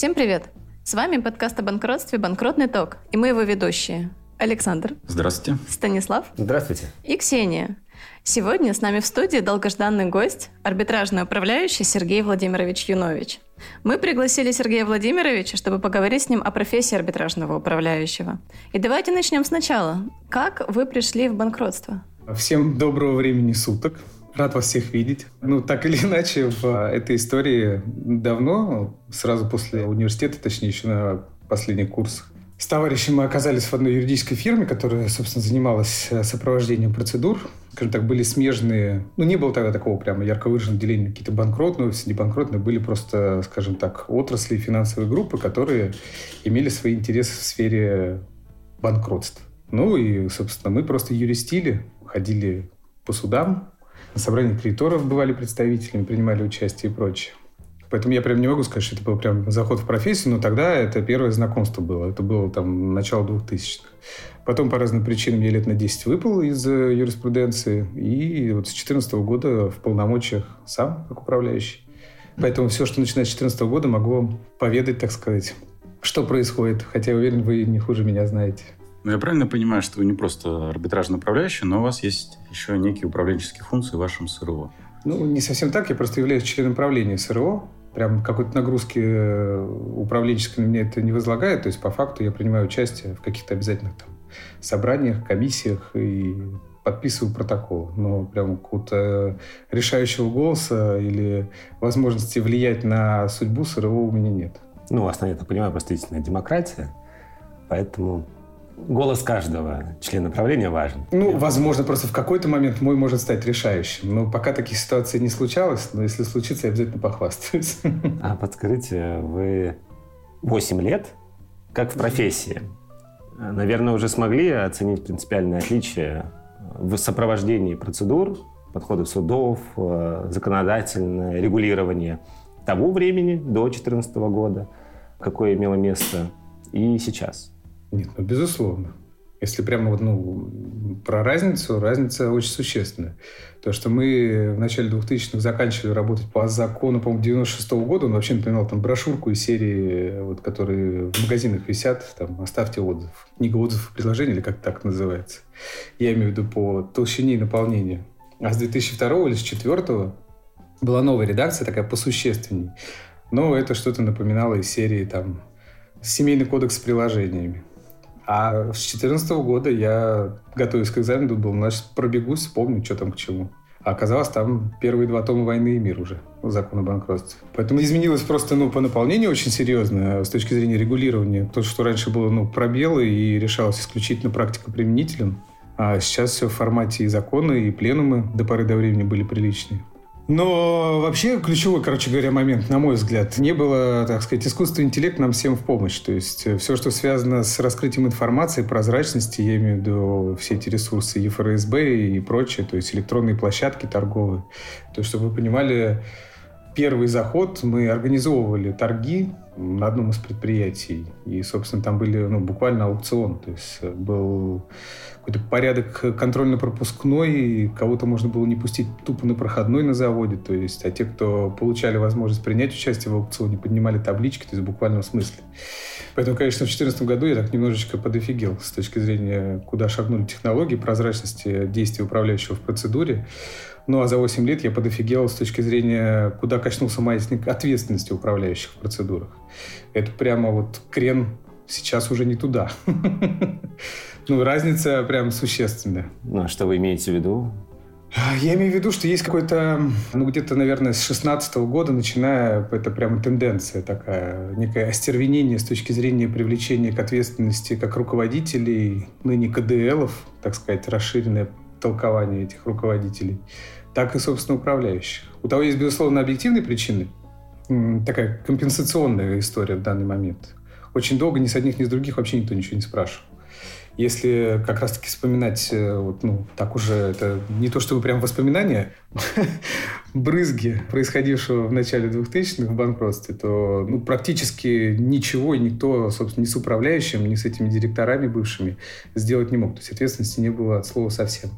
Всем привет! С вами подкаст о банкротстве «Банкротный ток» и мы его ведущие. Александр. Здравствуйте. Станислав. Здравствуйте. И Ксения. Сегодня с нами в студии долгожданный гость, арбитражный управляющий Сергей Владимирович Юнович. Мы пригласили Сергея Владимировича, чтобы поговорить с ним о профессии арбитражного управляющего. И давайте начнем сначала. Как вы пришли в банкротство? Всем доброго времени суток. Рад вас всех видеть. Ну, так или иначе, в этой истории давно, сразу после университета, точнее, еще на последних курсах, с товарищем мы оказались в одной юридической фирме, которая, собственно, занималась э, сопровождением процедур. Скажем так, были смежные... Ну, не было тогда такого прямо ярко выраженного деления какие-то банкротные офисы, не банкротные. Были просто, скажем так, отрасли финансовые группы, которые имели свои интересы в сфере банкротства. Ну и, собственно, мы просто юристили, ходили по судам, на собрании кредиторов бывали представителями, принимали участие и прочее. Поэтому я прям не могу сказать, что это был прям заход в профессию, но тогда это первое знакомство было. Это было там начало 2000-х. Потом по разным причинам я лет на 10 выпал из э, юриспруденции. И вот с 2014 года в полномочиях сам, как управляющий. Поэтому все, что начиная с 2014 года, могу поведать, так сказать, что происходит. Хотя, уверен, вы не хуже меня знаете. Ну, я правильно понимаю, что вы не просто арбитражный управляющий, но у вас есть еще некие управленческие функции в вашем СРО? Ну, не совсем так. Я просто являюсь членом правления СРО прям какой-то нагрузки э, управленческой на меня это не возлагает. То есть, по факту, я принимаю участие в каких-то обязательных там собраниях, комиссиях и подписываю протокол. Но прям какого-то решающего голоса или возможности влиять на судьбу СРО у меня нет. Ну, у вас, я так понимаю, просто истинная демократия, поэтому голос каждого члена правления важен. Ну, возможно, просто в какой-то момент мой может стать решающим. Но пока таких ситуаций не случалось, но если случится, я обязательно похвастаюсь. А подскажите, вы 8 лет, как в профессии, наверное, уже смогли оценить принципиальные отличия в сопровождении процедур, подходов судов, э, законодательное регулирование того времени, до 2014 года, какое имело место, и сейчас? Нет, ну, безусловно. Если прямо вот, ну, про разницу, разница очень существенная. То, что мы в начале 2000-х заканчивали работать по закону, по-моему, 96 -го года, он вообще напоминал там брошюрку из серии, вот, которые в магазинах висят, там, оставьте отзыв. Книга отзывов и предложений, или как так называется. Я имею в виду по толщине и наполнению. А с 2002 или с 2004 была новая редакция, такая посущественней. Но это что-то напоминало из серии там «Семейный кодекс с приложениями». А с 2014 года я, готовясь к экзамену, был, значит, пробегусь, вспомню, что там к чему. А оказалось, там первые два тома «Войны и мир» уже, закон о банкротстве. Поэтому изменилось просто ну, по наполнению очень серьезно с точки зрения регулирования. То, что раньше было ну, пробелы и решалось исключительно практико-применителем, а сейчас все в формате и законы, и пленумы до поры до времени были приличные. Но вообще ключевой, короче говоря, момент, на мой взгляд, не было, так сказать, искусственный интеллект нам всем в помощь. То есть э, все, что связано с раскрытием информации, прозрачности, я имею в виду все эти ресурсы ЕФРСБ и прочее, то есть электронные площадки торговые. То есть, чтобы вы понимали, первый заход мы организовывали торги на одном из предприятий. И, собственно, там были ну, буквально аукцион. То есть э, был какой-то порядок контрольно-пропускной, кого-то можно было не пустить тупо на проходной на заводе, то есть, а те, кто получали возможность принять участие в аукционе, поднимали таблички, то есть в буквальном смысле. Поэтому, конечно, в 2014 году я так немножечко подофигел с точки зрения, куда шагнули технологии, прозрачности действий управляющего в процедуре. Ну, а за 8 лет я подофигел с точки зрения, куда качнулся маятник ответственности управляющих в процедурах. Это прямо вот крен сейчас уже не туда. Ну, разница прям существенная. Ну, а что вы имеете в виду? Я имею в виду, что есть какой-то, ну, где-то, наверное, с 16 года, начиная, это прямо тенденция такая, некое остервенение с точки зрения привлечения к ответственности как руководителей, ныне КДЛов, так сказать, расширенное толкование этих руководителей, так и, собственно, управляющих. У того есть, безусловно, объективные причины, такая компенсационная история в данный момент. Очень долго ни с одних, ни с других вообще никто ничего не спрашивал. Если как раз-таки вспоминать, э, вот, ну, так уже, это не то чтобы прям воспоминания, брызги, происходившего в начале 2000-х в банкротстве, то ну, практически ничего никто, собственно, ни с управляющим, ни с этими директорами бывшими сделать не мог. То есть ответственности не было от слова совсем.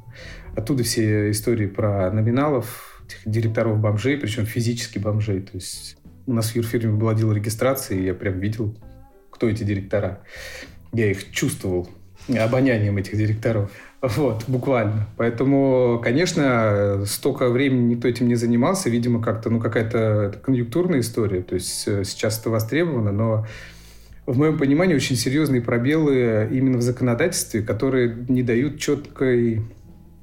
Оттуда все истории про номиналов, директоров бомжей, причем физически бомжей. То есть У нас в юрфирме был отдел регистрации, и я прям видел, кто эти директора. Я их чувствовал обонянием этих директоров. Вот, буквально. Поэтому, конечно, столько времени никто этим не занимался. Видимо, как-то, ну, какая-то конъюнктурная история. То есть э, сейчас это востребовано, но в моем понимании очень серьезные пробелы именно в законодательстве, которые не дают четкой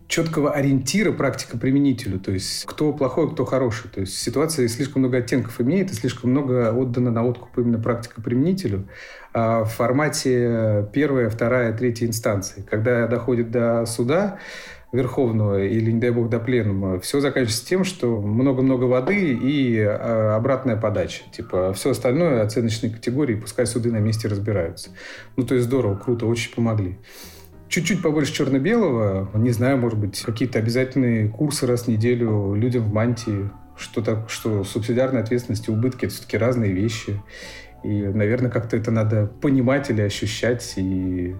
четкого ориентира практика применителю, то есть кто плохой, кто хороший. То есть ситуация слишком много оттенков имеет и слишком много отдано на откуп именно практика применителю а в формате первая, вторая, третья инстанции. Когда доходит до суда, Верховного или, не дай бог, до пленума, все заканчивается тем, что много-много воды и а, обратная подача. Типа все остальное оценочные категории, пускай суды на месте разбираются. Ну, то есть здорово, круто, очень помогли чуть-чуть побольше черно-белого, не знаю, может быть, какие-то обязательные курсы раз в неделю людям в мантии, что, так, что субсидиарная ответственность и убытки – это все-таки разные вещи. И, наверное, как-то это надо понимать или ощущать, и,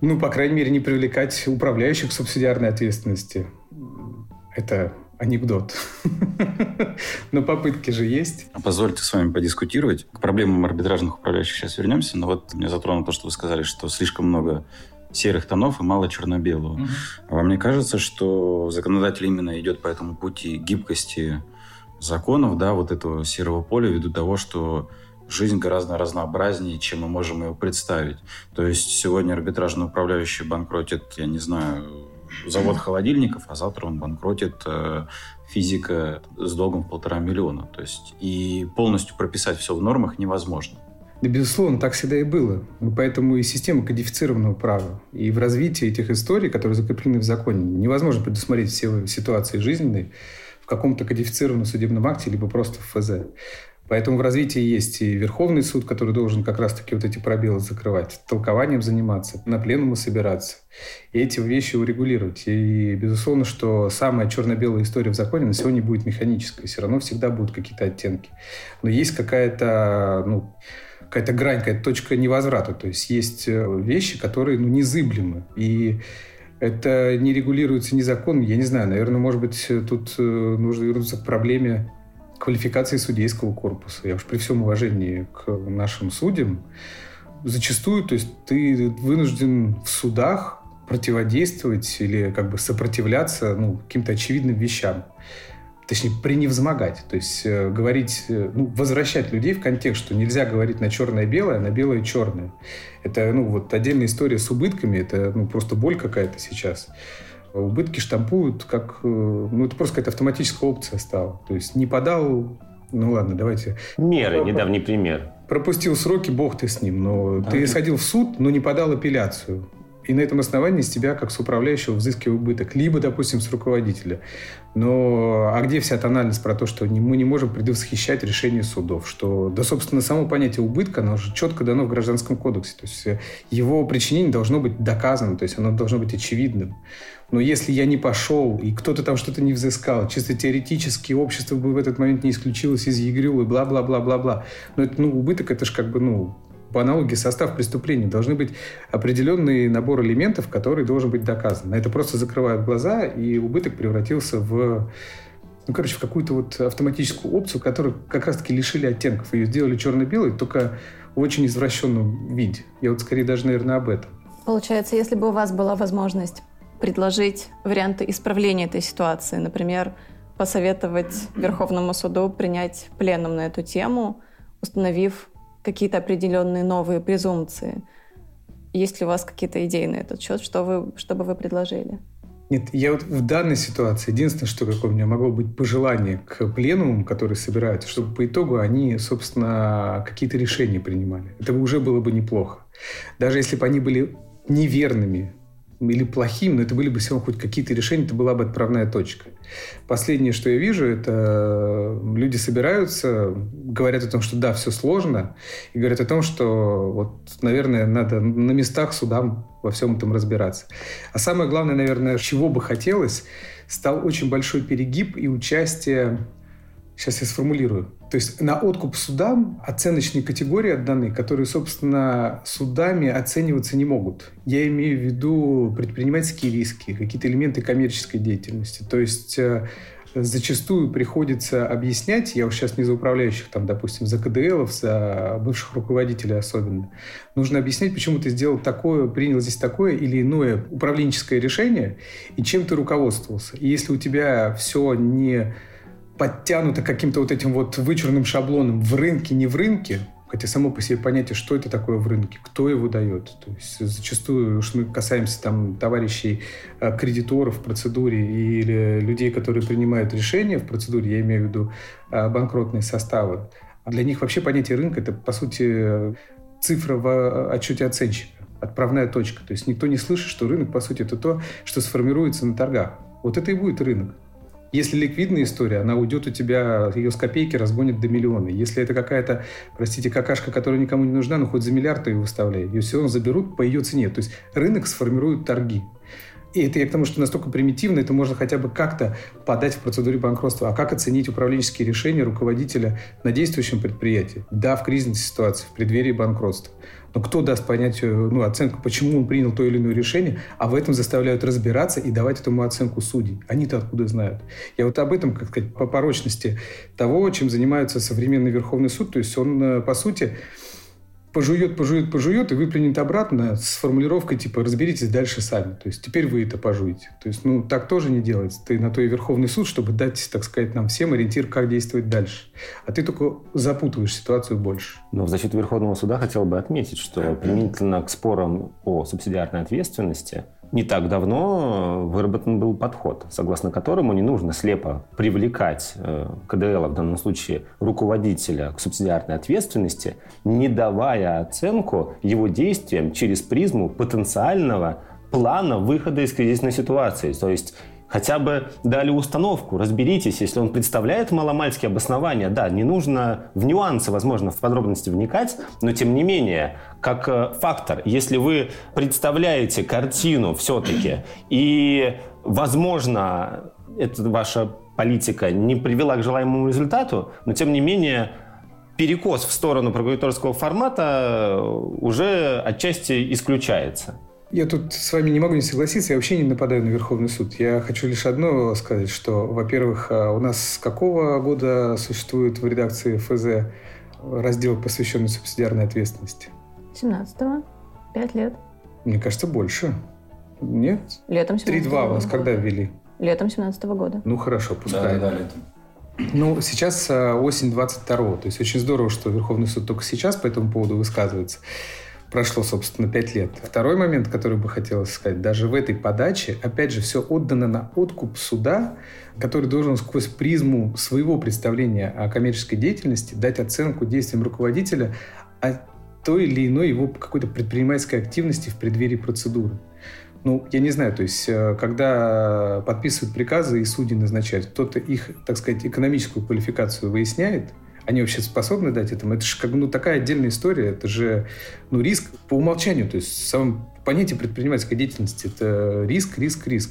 ну, по крайней мере, не привлекать управляющих к субсидиарной ответственности. Это анекдот. Но попытки же есть. Позвольте с вами подискутировать. К проблемам арбитражных управляющих сейчас вернемся. Но вот меня затронуло то, что вы сказали, что слишком много серых тонов и мало черно-белого. Угу. А мне кажется, что законодатель именно идет по этому пути гибкости законов, да, вот этого серого поля, ввиду того, что жизнь гораздо разнообразнее, чем мы можем его представить. То есть сегодня арбитражный управляющий банкротит, я не знаю, завод холодильников, а завтра он банкротит э, физика с долгом в полтора миллиона. То есть и полностью прописать все в нормах невозможно. Да, безусловно, так всегда и было. Поэтому и система кодифицированного права. И в развитии этих историй, которые закреплены в законе, невозможно предусмотреть все ситуации жизненные в каком-то кодифицированном судебном акте, либо просто в ФЗ. Поэтому в развитии есть и Верховный суд, который должен как раз-таки вот эти пробелы закрывать, толкованием заниматься, на пленумы собираться, и эти вещи урегулировать. И, безусловно, что самая черно-белая история в законе на сегодня будет механическая. Все равно всегда будут какие-то оттенки. Но есть какая-то, ну, какая-то грань, какая-то точка невозврата. То есть есть э, вещи, которые ну, незыблемы. И это не регулируется ни законом. Я не знаю, наверное, может быть, тут э, нужно вернуться к проблеме квалификации судейского корпуса. Я уж при всем уважении к нашим судьям, зачастую, то есть ты вынужден в судах противодействовать или как бы сопротивляться ну, каким-то очевидным вещам точнее, преневзмогать. То есть э, говорить, э, ну, возвращать людей в контекст, что нельзя говорить на черное-белое, а на белое-черное. Это, ну, вот отдельная история с убытками, это, ну, просто боль какая-то сейчас. Убытки штампуют как... Э, ну, это просто какая-то автоматическая опция стала. То есть не подал... Ну, ладно, давайте... Меры, недавний пример. Пропустил сроки, бог ты с ним. Но да. ты сходил в суд, но не подал апелляцию и на этом основании с тебя, как с управляющего, взыскивая убыток. Либо, допустим, с руководителя. Но а где вся тональность про то, что мы не можем предвосхищать решение судов? Что, да, собственно, само понятие убытка, оно уже четко дано в Гражданском кодексе. То есть э, его причинение должно быть доказано, то есть оно должно быть очевидным. Но если я не пошел, и кто-то там что-то не взыскал, чисто теоретически общество бы в этот момент не исключилось из ЕГРЮ и бла-бла-бла-бла-бла. Но это, ну, убыток, это же как бы, ну, по аналогии состав преступления. Должны быть определенный набор элементов, который должен быть доказан. На это просто закрывают глаза, и убыток превратился в ну, короче, в какую-то вот автоматическую опцию, которую как раз-таки лишили оттенков. Ее сделали черно-белой, только в очень извращенном виде. Я вот скорее даже, наверное, об этом. Получается, если бы у вас была возможность предложить варианты исправления этой ситуации, например, посоветовать Верховному суду принять пленум на эту тему, установив какие-то определенные новые презумпции. Есть ли у вас какие-то идеи на этот счет? Что, вы, что бы вы предложили? Нет, я вот в данной ситуации, единственное, что какое у меня могло быть пожелание к пленумам, которые собираются, чтобы по итогу они, собственно, какие-то решения принимали. Это уже было бы неплохо. Даже если бы они были неверными или плохим, но это были бы все равно хоть какие-то решения, это была бы отправная точка. Последнее, что я вижу, это э, люди собираются, говорят о том, что да, все сложно, и говорят о том, что вот, наверное, надо на местах судам во всем этом разбираться. А самое главное, наверное, чего бы хотелось, стал очень большой перегиб и участие Сейчас я сформулирую. То есть на откуп судам оценочные категории отданы, которые, собственно, судами оцениваться не могут. Я имею в виду предпринимательские риски, какие-то элементы коммерческой деятельности. То есть э, зачастую приходится объяснять, я уж сейчас не за управляющих, там, допустим, за КДЛов, за бывших руководителей особенно, нужно объяснять, почему ты сделал такое, принял здесь такое или иное управленческое решение, и чем ты руководствовался. И если у тебя все не подтянуто каким-то вот этим вот вычурным шаблоном в рынке, не в рынке, Хотя само по себе понятие, что это такое в рынке, кто его дает. То есть зачастую уж мы касаемся там товарищей э, кредиторов в процедуре или людей, которые принимают решения в процедуре, я имею в виду э, банкротные составы. Для них вообще понятие рынка – это, по сути, цифра в э, отчете оценщика, отправная точка. То есть никто не слышит, что рынок, по сути, это то, что сформируется на торгах. Вот это и будет рынок. Если ликвидная история, она уйдет у тебя, ее с копейки разгонит до миллиона. Если это какая-то, простите, какашка, которая никому не нужна, ну хоть за миллиард ее выставляй, ее все равно заберут по ее цене. То есть рынок сформирует торги. И это я к тому, что настолько примитивно, это можно хотя бы как-то подать в процедуре банкротства. А как оценить управленческие решения руководителя на действующем предприятии? Да, в кризисной ситуации, в преддверии банкротства. Но кто даст понять ну, оценку, почему он принял то или иное решение, а в этом заставляют разбираться и давать этому оценку судей. Они-то откуда знают? Я вот об этом, как сказать, по порочности того, чем занимается современный Верховный суд. То есть он, э, по сути, пожует, пожует, пожует и выплюнет обратно с формулировкой типа «разберитесь дальше сами». То есть теперь вы это пожуете. То есть, ну, так тоже не делается. Ты на то и Верховный суд, чтобы дать, так сказать, нам всем ориентир, как действовать дальше. А ты только запутываешь ситуацию больше. Но в защиту Верховного суда хотел бы отметить, что применительно к спорам о субсидиарной ответственности – не так давно выработан был подход, согласно которому не нужно слепо привлекать э, КДЛ, в данном случае руководителя, к субсидиарной ответственности, не давая оценку его действиям через призму потенциального плана выхода из кризисной ситуации. То есть хотя бы дали установку, разберитесь, если он представляет маломальские обоснования, да, не нужно в нюансы, возможно, в подробности вникать, но тем не менее, как э, фактор, если вы представляете картину все-таки, и, возможно, это ваша политика не привела к желаемому результату, но тем не менее перекос в сторону прокураторского формата уже отчасти исключается. Я тут с вами не могу не согласиться, я вообще не нападаю на Верховный суд. Я хочу лишь одно сказать, что, во-первых, а, у нас с какого года существует в редакции ФЗ раздел, посвященный субсидиарной ответственности? 17-го. Пять лет. Мне кажется, больше. Нет? Летом 17 3-2 у нас когда ввели? Летом 17 -го года. Ну, хорошо, пускай. Да, да, летом. Ну, сейчас а, осень 22-го. То есть очень здорово, что Верховный суд только сейчас по этому поводу высказывается прошло, собственно, пять лет. Второй момент, который бы хотелось сказать, даже в этой подаче, опять же, все отдано на откуп суда, который должен сквозь призму своего представления о коммерческой деятельности дать оценку действиям руководителя о той или иной его какой-то предпринимательской активности в преддверии процедуры. Ну, я не знаю, то есть, э, когда подписывают приказы и судьи назначают, кто-то их, так сказать, экономическую квалификацию выясняет – они вообще способны дать этому? Это же как ну, такая отдельная история. Это же ну, риск по умолчанию. То есть само понятие предпринимательской деятельности – это риск, риск, риск,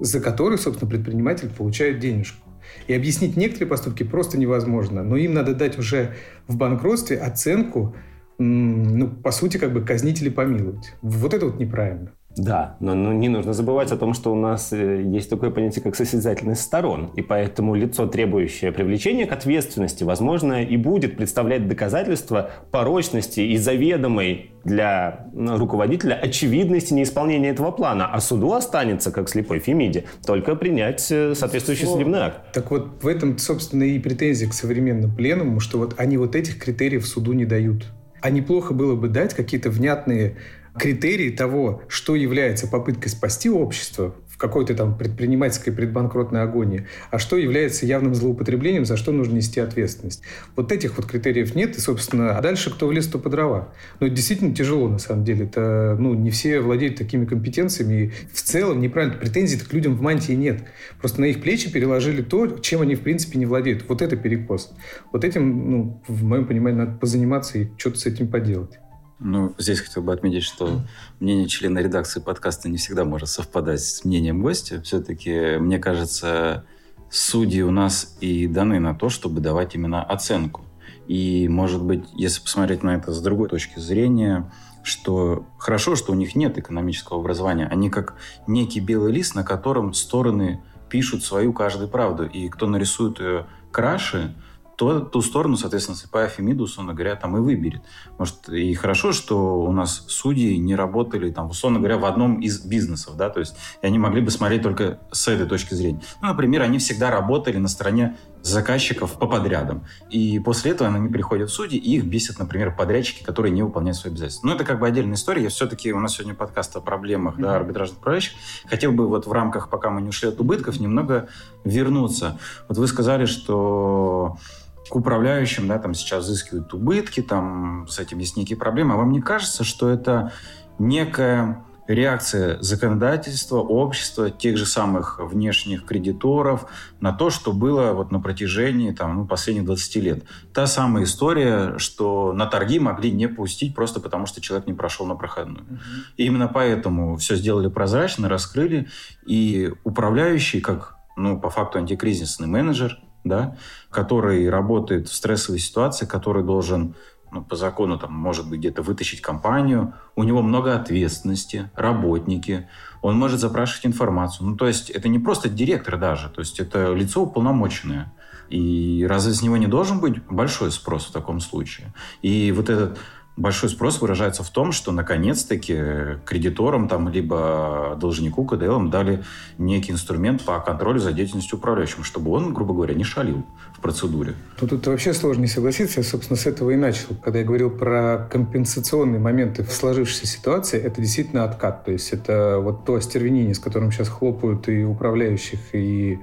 за который, собственно, предприниматель получает денежку. И объяснить некоторые поступки просто невозможно. Но им надо дать уже в банкротстве оценку, ну, по сути, как бы казнить или помиловать. Вот это вот неправильно. Да, но, но не нужно забывать о том, что у нас э, есть такое понятие, как состязательность сторон. И поэтому лицо, требующее привлечения к ответственности, возможно, и будет представлять доказательства порочности и заведомой для руководителя очевидности неисполнения этого плана. А суду останется, как слепой Фемиде, только принять э, соответствующий Слово. судебный акт. Так вот, в этом, собственно, и претензии к современному пленуму, что вот они вот этих критериев суду не дают. А неплохо было бы дать какие-то внятные критерии того, что является попыткой спасти общество в какой-то там предпринимательской предбанкротной агонии, а что является явным злоупотреблением, за что нужно нести ответственность. Вот этих вот критериев нет, и, собственно, а дальше кто в лес, то по дрова. Но это действительно тяжело, на самом деле. Это, ну, не все владеют такими компетенциями. И в целом, неправильно, претензий к людям в мантии нет. Просто на их плечи переложили то, чем они, в принципе, не владеют. Вот это перекос. Вот этим, ну, в моем понимании, надо позаниматься и что-то с этим поделать. Ну, здесь хотел бы отметить, что мнение члена редакции подкаста не всегда может совпадать с мнением гостя. Все-таки, мне кажется, судьи у нас и даны на то, чтобы давать именно оценку. И, может быть, если посмотреть на это с другой точки зрения, что хорошо, что у них нет экономического образования. Они как некий белый лист, на котором стороны пишут свою каждую правду. И кто нарисует ее краше, то ту сторону, соответственно, слепая Фемида, условно говоря, там и выберет. Может, и хорошо, что у нас судьи не работали, там, условно говоря, в одном из бизнесов, да, то есть и они могли бы смотреть только с этой точки зрения. Ну, например, они всегда работали на стороне заказчиков по подрядам. И после этого они приходят в судьи, и их бесят, например, подрядчики, которые не выполняют свои обязательства. Но это как бы отдельная история. Я все-таки, у нас сегодня подкаст о проблемах mm-hmm. да, арбитражных управляющих. Хотел бы вот в рамках, пока мы не ушли от убытков, немного вернуться. Вот вы сказали, что к управляющим, да, там сейчас взыскивают убытки, там с этим есть некие проблемы. А вам не кажется, что это некая реакция законодательства, общества, тех же самых внешних кредиторов на то, что было вот на протяжении там, ну, последних 20 лет. Та самая история, что на торги могли не пустить просто потому, что человек не прошел на проходную. Угу. И именно поэтому все сделали прозрачно, раскрыли, и управляющий, как ну, по факту антикризисный менеджер, да, который работает в стрессовой ситуации, который должен ну, по закону там, может быть, где-то вытащить компанию, у него много ответственности, работники, он может запрашивать информацию. Ну, то есть это не просто директор даже, то есть это лицо уполномоченное. И разве с него не должен быть большой спрос в таком случае? И вот этот большой спрос выражается в том, что наконец-таки кредиторам там, либо должнику КДЛ дали некий инструмент по контролю за деятельностью управляющим, чтобы он, грубо говоря, не шалил в процедуре. Ну, тут вообще сложно не согласиться. Я, собственно, с этого и начал. Когда я говорил про компенсационные моменты в сложившейся ситуации, это действительно откат. То есть это вот то остервенение, с которым сейчас хлопают и управляющих, и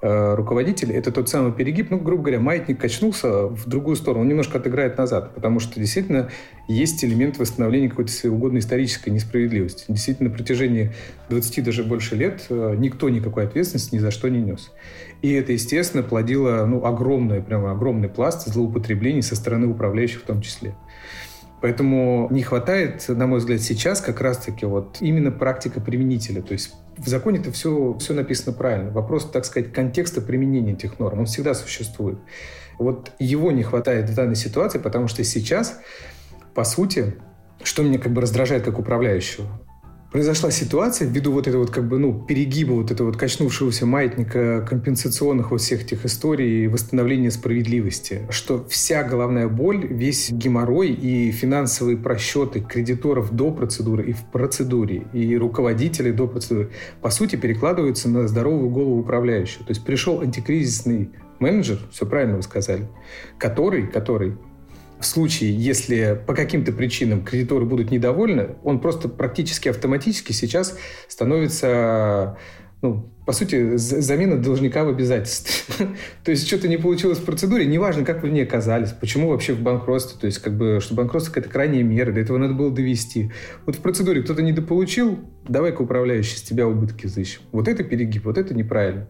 руководитель, это тот самый перегиб, ну, грубо говоря, маятник качнулся в другую сторону, он немножко отыграет назад, потому что действительно есть элемент восстановления какой-то своей угодной исторической несправедливости. Действительно, на протяжении 20 даже больше лет э, никто никакой ответственности ни за что не нес. И это, естественно, плодило ну, огромное, прямо огромный пласт злоупотреблений со стороны управляющих в том числе. Поэтому не хватает, на мой взгляд, сейчас как раз-таки вот именно практика применителя. То есть в законе это все, все написано правильно. Вопрос, так сказать, контекста применения этих норм, он всегда существует. Вот его не хватает в данной ситуации, потому что сейчас, по сути, что меня как бы раздражает как управляющего, произошла ситуация ввиду вот этого вот как бы, ну, перегиба вот этого вот качнувшегося маятника компенсационных вот всех этих историй и восстановления справедливости, что вся головная боль, весь геморрой и финансовые просчеты кредиторов до процедуры и в процедуре, и руководителей до процедуры, по сути, перекладываются на здоровую голову управляющего. То есть пришел антикризисный менеджер, все правильно вы сказали, который, который в случае, если по каким-то причинам кредиторы будут недовольны, он просто практически автоматически сейчас становится, ну, по сути, замена должника в обязательстве. то есть что-то не получилось в процедуре, неважно, как вы в ней оказались, почему вообще в банкротстве, то есть как бы, что банкротство какая-то крайняя мера, до этого надо было довести. Вот в процедуре кто-то недополучил, давай-ка управляющий с тебя убытки взыщем. Вот это перегиб, вот это неправильно.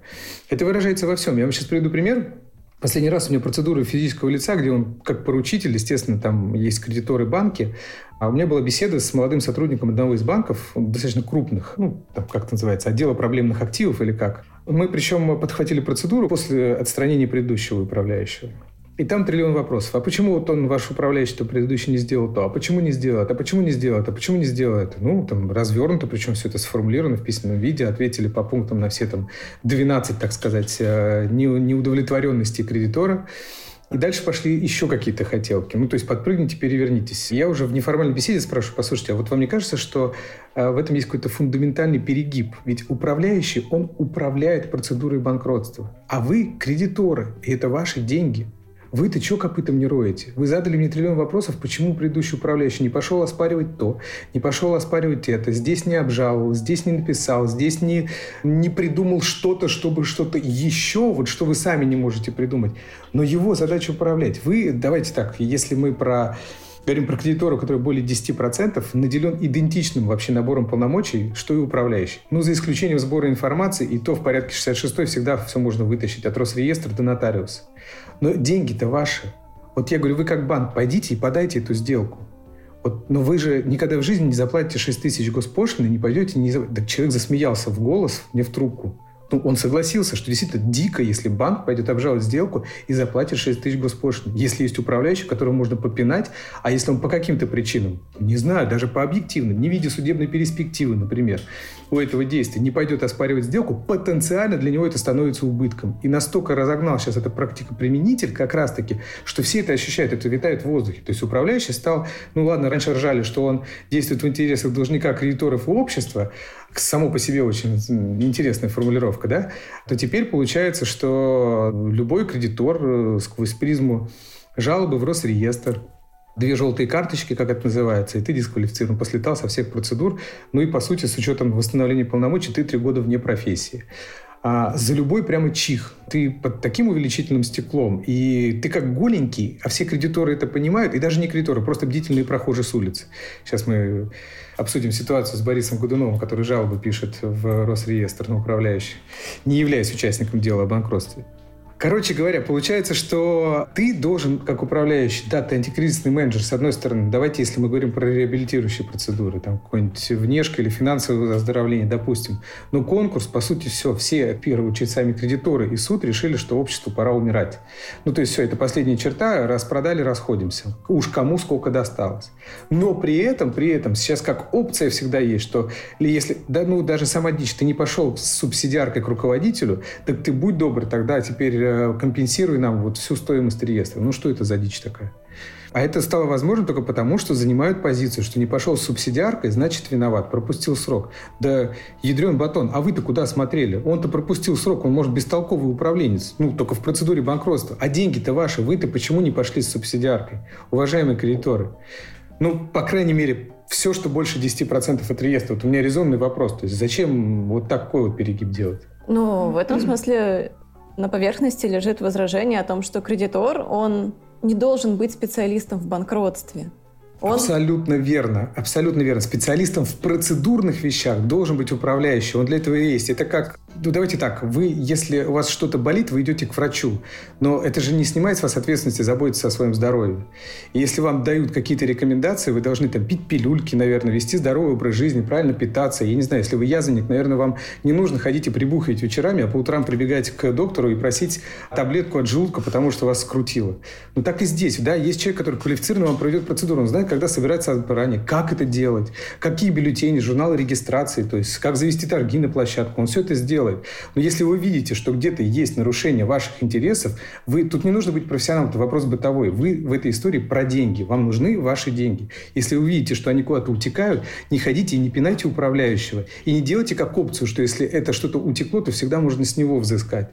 Это выражается во всем. Я вам сейчас приведу пример. Последний раз у меня процедура физического лица, где он как поручитель, естественно, там есть кредиторы банки, а у меня была беседа с молодым сотрудником одного из банков, достаточно крупных, ну, там, как это называется, отдела проблемных активов или как. Мы причем подхватили процедуру после отстранения предыдущего управляющего. И там триллион вопросов. А почему вот он, ваш управляющий, то предыдущий не сделал то? А почему не сделал это? А почему не сделал это? А почему не сделал это? Ну, там развернуто, причем все это сформулировано в письменном виде, ответили по пунктам на все там 12, так сказать, э, неудовлетворенности кредитора. И дальше пошли еще какие-то хотелки. Ну, то есть подпрыгните, перевернитесь. Я уже в неформальной беседе спрашиваю, послушайте, а вот вам не кажется, что э, в этом есть какой-то фундаментальный перегиб? Ведь управляющий, он управляет процедурой банкротства. А вы кредиторы, и это ваши деньги. Вы-то что копытом не роете? Вы задали мне триллион вопросов, почему предыдущий управляющий не пошел оспаривать то, не пошел оспаривать это, здесь не обжаловал, здесь не написал, здесь не, не придумал что-то, чтобы что-то еще, вот что вы сами не можете придумать. Но его задача управлять. Вы, давайте так, если мы про говорим про кредитора, который более 10%, наделен идентичным вообще набором полномочий, что и управляющий. Ну, за исключением сбора информации, и то в порядке 66 всегда все можно вытащить от Росреестра до нотариуса. Но деньги-то ваши. Вот я говорю, вы как банк, пойдите и подайте эту сделку. Вот, но вы же никогда в жизни не заплатите 6 тысяч госпошлины, не пойдете, не... Да человек засмеялся в голос, мне в трубку. Ну, он согласился, что действительно дико, если банк пойдет обжаловать сделку и заплатит 6 тысяч госпошлин. Если есть управляющий, которого можно попинать, а если он по каким-то причинам, не знаю, даже по объективным, не видя судебной перспективы, например, у этого действия, не пойдет оспаривать сделку, потенциально для него это становится убытком. И настолько разогнал сейчас эта практика применитель как раз-таки, что все это ощущают, это витает в воздухе. То есть управляющий стал, ну ладно, раньше ржали, что он действует в интересах должника, кредиторов и общества, само по себе очень интересная формулировка, да, то теперь получается, что любой кредитор э, сквозь призму жалобы в Росреестр, две желтые карточки, как это называется, и ты дисквалифицирован, послетал со всех процедур. Ну и, по сути, с учетом восстановления полномочий, ты три года вне профессии а, за любой прямо чих. Ты под таким увеличительным стеклом, и ты как голенький, а все кредиторы это понимают, и даже не кредиторы, просто бдительные прохожие с улицы. Сейчас мы обсудим ситуацию с Борисом Годуновым, который жалобы пишет в Росреестр на управляющий, не являясь участником дела о банкротстве. Короче говоря, получается, что ты должен, как управляющий, да, ты антикризисный менеджер, с одной стороны, давайте, если мы говорим про реабилитирующие процедуры, там какой-нибудь внешка или финансовое оздоровление, допустим, но конкурс, по сути, все, все, в первую сами кредиторы и суд решили, что обществу пора умирать. Ну, то есть все, это последняя черта, распродали, расходимся. Уж кому сколько досталось. Но при этом, при этом, сейчас как опция всегда есть, что если, да, ну, даже сама дичь, ты не пошел с субсидиаркой к руководителю, так ты будь добр, тогда теперь Э, компенсируй нам вот всю стоимость реестра. Ну, что это за дичь такая? А это стало возможно только потому, что занимают позицию, что не пошел с субсидиаркой, значит виноват, пропустил срок. Да ядрен батон, а вы-то куда смотрели? Он-то пропустил срок, он может бестолковый управленец, ну, только в процедуре банкротства. А деньги-то ваши, вы-то почему не пошли с субсидиаркой? Уважаемые кредиторы, ну, по крайней мере, все, что больше 10% от реестра. Вот у меня резонный вопрос. То есть зачем вот такой вот перегиб делать? Ну, в этом смысле на поверхности лежит возражение о том, что кредитор, он не должен быть специалистом в банкротстве. Он... Абсолютно верно, абсолютно верно. Специалистом в процедурных вещах должен быть управляющий. Он для этого и есть. Это как ну, давайте так. Вы, если у вас что-то болит, вы идете к врачу. Но это же не снимает с вас ответственности заботиться о своем здоровье. И если вам дают какие-то рекомендации, вы должны там пить пилюльки, наверное, вести здоровый образ жизни, правильно питаться. Я не знаю, если вы языник, наверное, вам не нужно ходить и прибухать вечерами, а по утрам прибегать к доктору и просить таблетку от желудка, потому что вас скрутило. Но так и здесь. Да, есть человек, который квалифицированно вам проведет процедуру. Он знает, когда собирается заранее, как это делать, какие бюллетени, журналы регистрации, то есть как завести торги на площадку. Он все это сделает делает. Но если вы видите, что где-то есть нарушение ваших интересов, вы тут не нужно быть профессионалом, это вопрос бытовой. Вы в этой истории про деньги. Вам нужны ваши деньги. Если вы видите, что они куда-то утекают, не ходите и не пинайте управляющего. И не делайте как опцию, что если это что-то утекло, то всегда можно с него взыскать.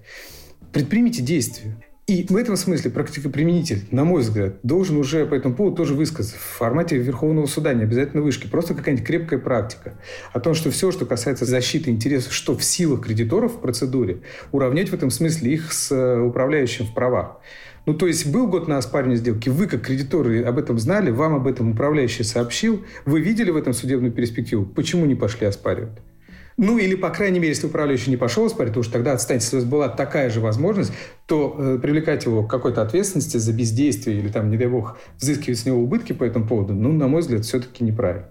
Предпримите действия. И в этом смысле практика-применитель, на мой взгляд, должен уже по этому поводу тоже высказаться в формате Верховного суда, не обязательно вышки, просто какая-нибудь крепкая практика о том, что все, что касается защиты интересов, что в силах кредиторов в процедуре, уравнять в этом смысле их с э, управляющим в правах. Ну, то есть был год на оспаривание сделки, вы, как кредиторы, об этом знали, вам об этом управляющий сообщил, вы видели в этом судебную перспективу, почему не пошли оспаривать? Ну, или, по крайней мере, если управляющий не пошел спорить, то уж тогда отстаньте. Если у вас была такая же возможность, то э, привлекать его к какой-то ответственности за бездействие или, там, не дай бог, взыскивать с него убытки по этому поводу, ну, на мой взгляд, все-таки неправильно.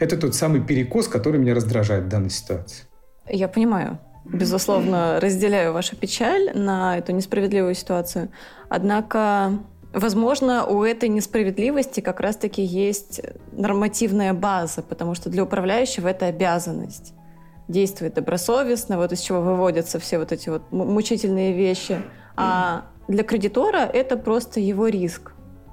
Это тот самый перекос, который меня раздражает в данной ситуации. Я понимаю. Безусловно, разделяю вашу печаль на эту несправедливую ситуацию. Однако Возможно, у этой несправедливости как раз-таки есть нормативная база, потому что для управляющего это обязанность действует добросовестно, вот из чего выводятся все вот эти вот мучительные вещи. А для кредитора это просто его риск.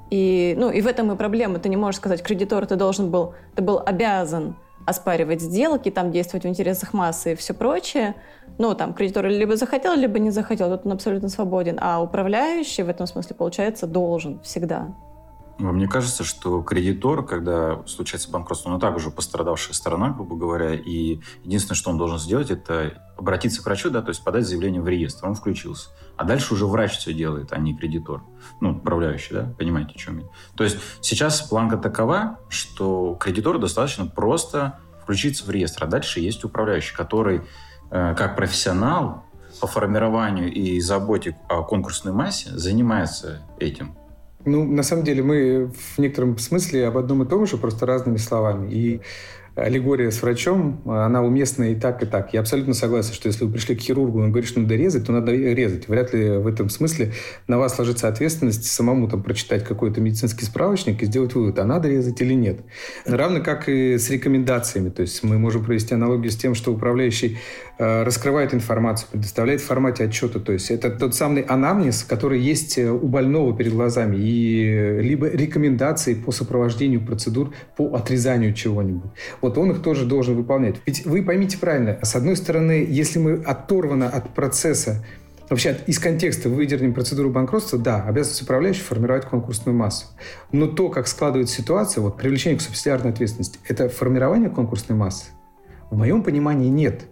И, ну, и в этом и проблема. Ты не можешь сказать, кредитор, ты должен был, ты был обязан оспаривать сделки, там действовать в интересах массы и все прочее. Ну, там, кредитор либо захотел, либо не захотел, тут он абсолютно свободен. А управляющий в этом смысле, получается, должен всегда. Мне кажется, что кредитор, когда случается банкротство, ну, также пострадавшая сторона, грубо говоря, и единственное, что он должен сделать, это обратиться к врачу, да, то есть подать заявление в реестр, он включился. А дальше уже врач все делает, а не кредитор. Ну, управляющий, да, понимаете, о чем я. То есть сейчас планка такова, что кредитору достаточно просто включиться в реестр, а дальше есть управляющий, который э, как профессионал по формированию и заботе о конкурсной массе занимается этим. Ну, на самом деле, мы в некотором смысле об одном и том же, просто разными словами. И аллегория с врачом, она уместна и так, и так. Я абсолютно согласен, что если вы пришли к хирургу и он говорит, что надо резать, то надо резать. Вряд ли в этом смысле на вас ложится ответственность самому там прочитать какой-то медицинский справочник и сделать вывод, а надо резать или нет. Равно как и с рекомендациями. То есть мы можем провести аналогию с тем, что управляющий раскрывает информацию, предоставляет в формате отчета. То есть это тот самый анамнез, который есть э, у больного перед глазами. И э, либо рекомендации по сопровождению процедур по отрезанию чего-нибудь. Вот он их тоже должен выполнять. Ведь вы поймите правильно, с одной стороны, если мы оторваны от процесса Вообще, из контекста выдернем процедуру банкротства, да, обязанность управляющего формировать конкурсную массу. Но то, как складывается ситуация, вот привлечение к субсидиарной ответственности, это формирование конкурсной массы? В моем понимании нет.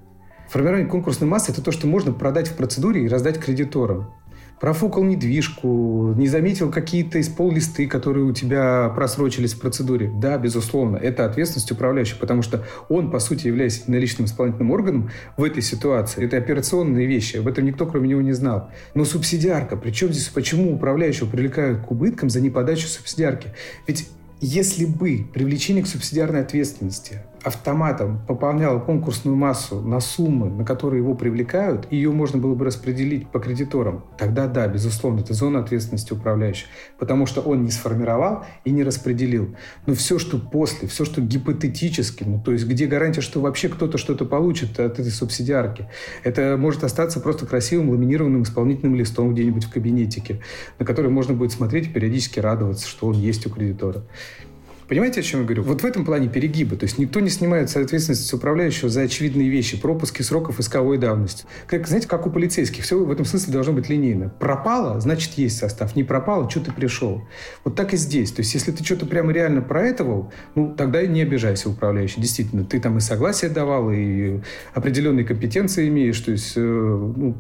Формирование конкурсной массы – это то, что можно продать в процедуре и раздать кредиторам профукал недвижку, не заметил какие-то из пол-листы, которые у тебя просрочились в процедуре. Да, безусловно, это ответственность управляющего, потому что он, по сути, являясь наличным исполнительным органом в этой ситуации. Это операционные вещи, об этом никто, кроме него, не знал. Но субсидиарка, причем здесь, почему управляющего привлекают к убыткам за неподачу субсидиарки? Ведь если бы привлечение к субсидиарной ответственности автоматом пополнял конкурсную массу на суммы, на которые его привлекают, ее можно было бы распределить по кредиторам, тогда да, безусловно, это зона ответственности управляющего, потому что он не сформировал и не распределил. Но все, что после, все, что гипотетически, ну, то есть где гарантия, что вообще кто-то что-то получит от этой субсидиарки, это может остаться просто красивым ламинированным исполнительным листом где-нибудь в кабинетике, на который можно будет смотреть и периодически радоваться, что он есть у кредитора. Понимаете, о чем я говорю? Вот в этом плане перегибы. То есть никто не снимает с управляющего за очевидные вещи, пропуски сроков исковой давности. Как, знаете, как у полицейских. Все в этом смысле должно быть линейно. Пропало, значит, есть состав. Не пропало, что ты пришел. Вот так и здесь. То есть если ты что-то прямо реально проэтовал, ну, тогда не обижайся, управляющий. Действительно, ты там и согласие давал, и определенные компетенции имеешь. То есть, э, ну,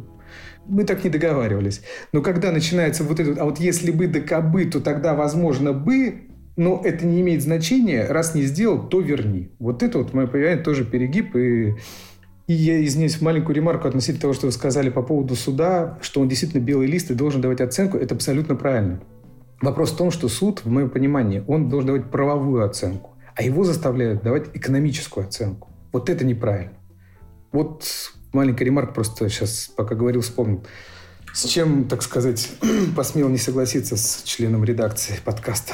мы так не договаривались. Но когда начинается вот это, а вот если бы да кабы, то тогда, возможно, бы, но это не имеет значения. Раз не сделал, то верни. Вот это вот, мое понимание, тоже перегиб. И, и я извиняюсь, маленькую ремарку относительно того, что вы сказали по поводу суда, что он действительно белый лист и должен давать оценку. Это абсолютно правильно. Вопрос в том, что суд, в моем понимании, он должен давать правовую оценку, а его заставляют давать экономическую оценку. Вот это неправильно. Вот маленькая ремарка, просто сейчас, пока говорил, вспомнил. С чем, так сказать, посмел не согласиться с членом редакции подкаста.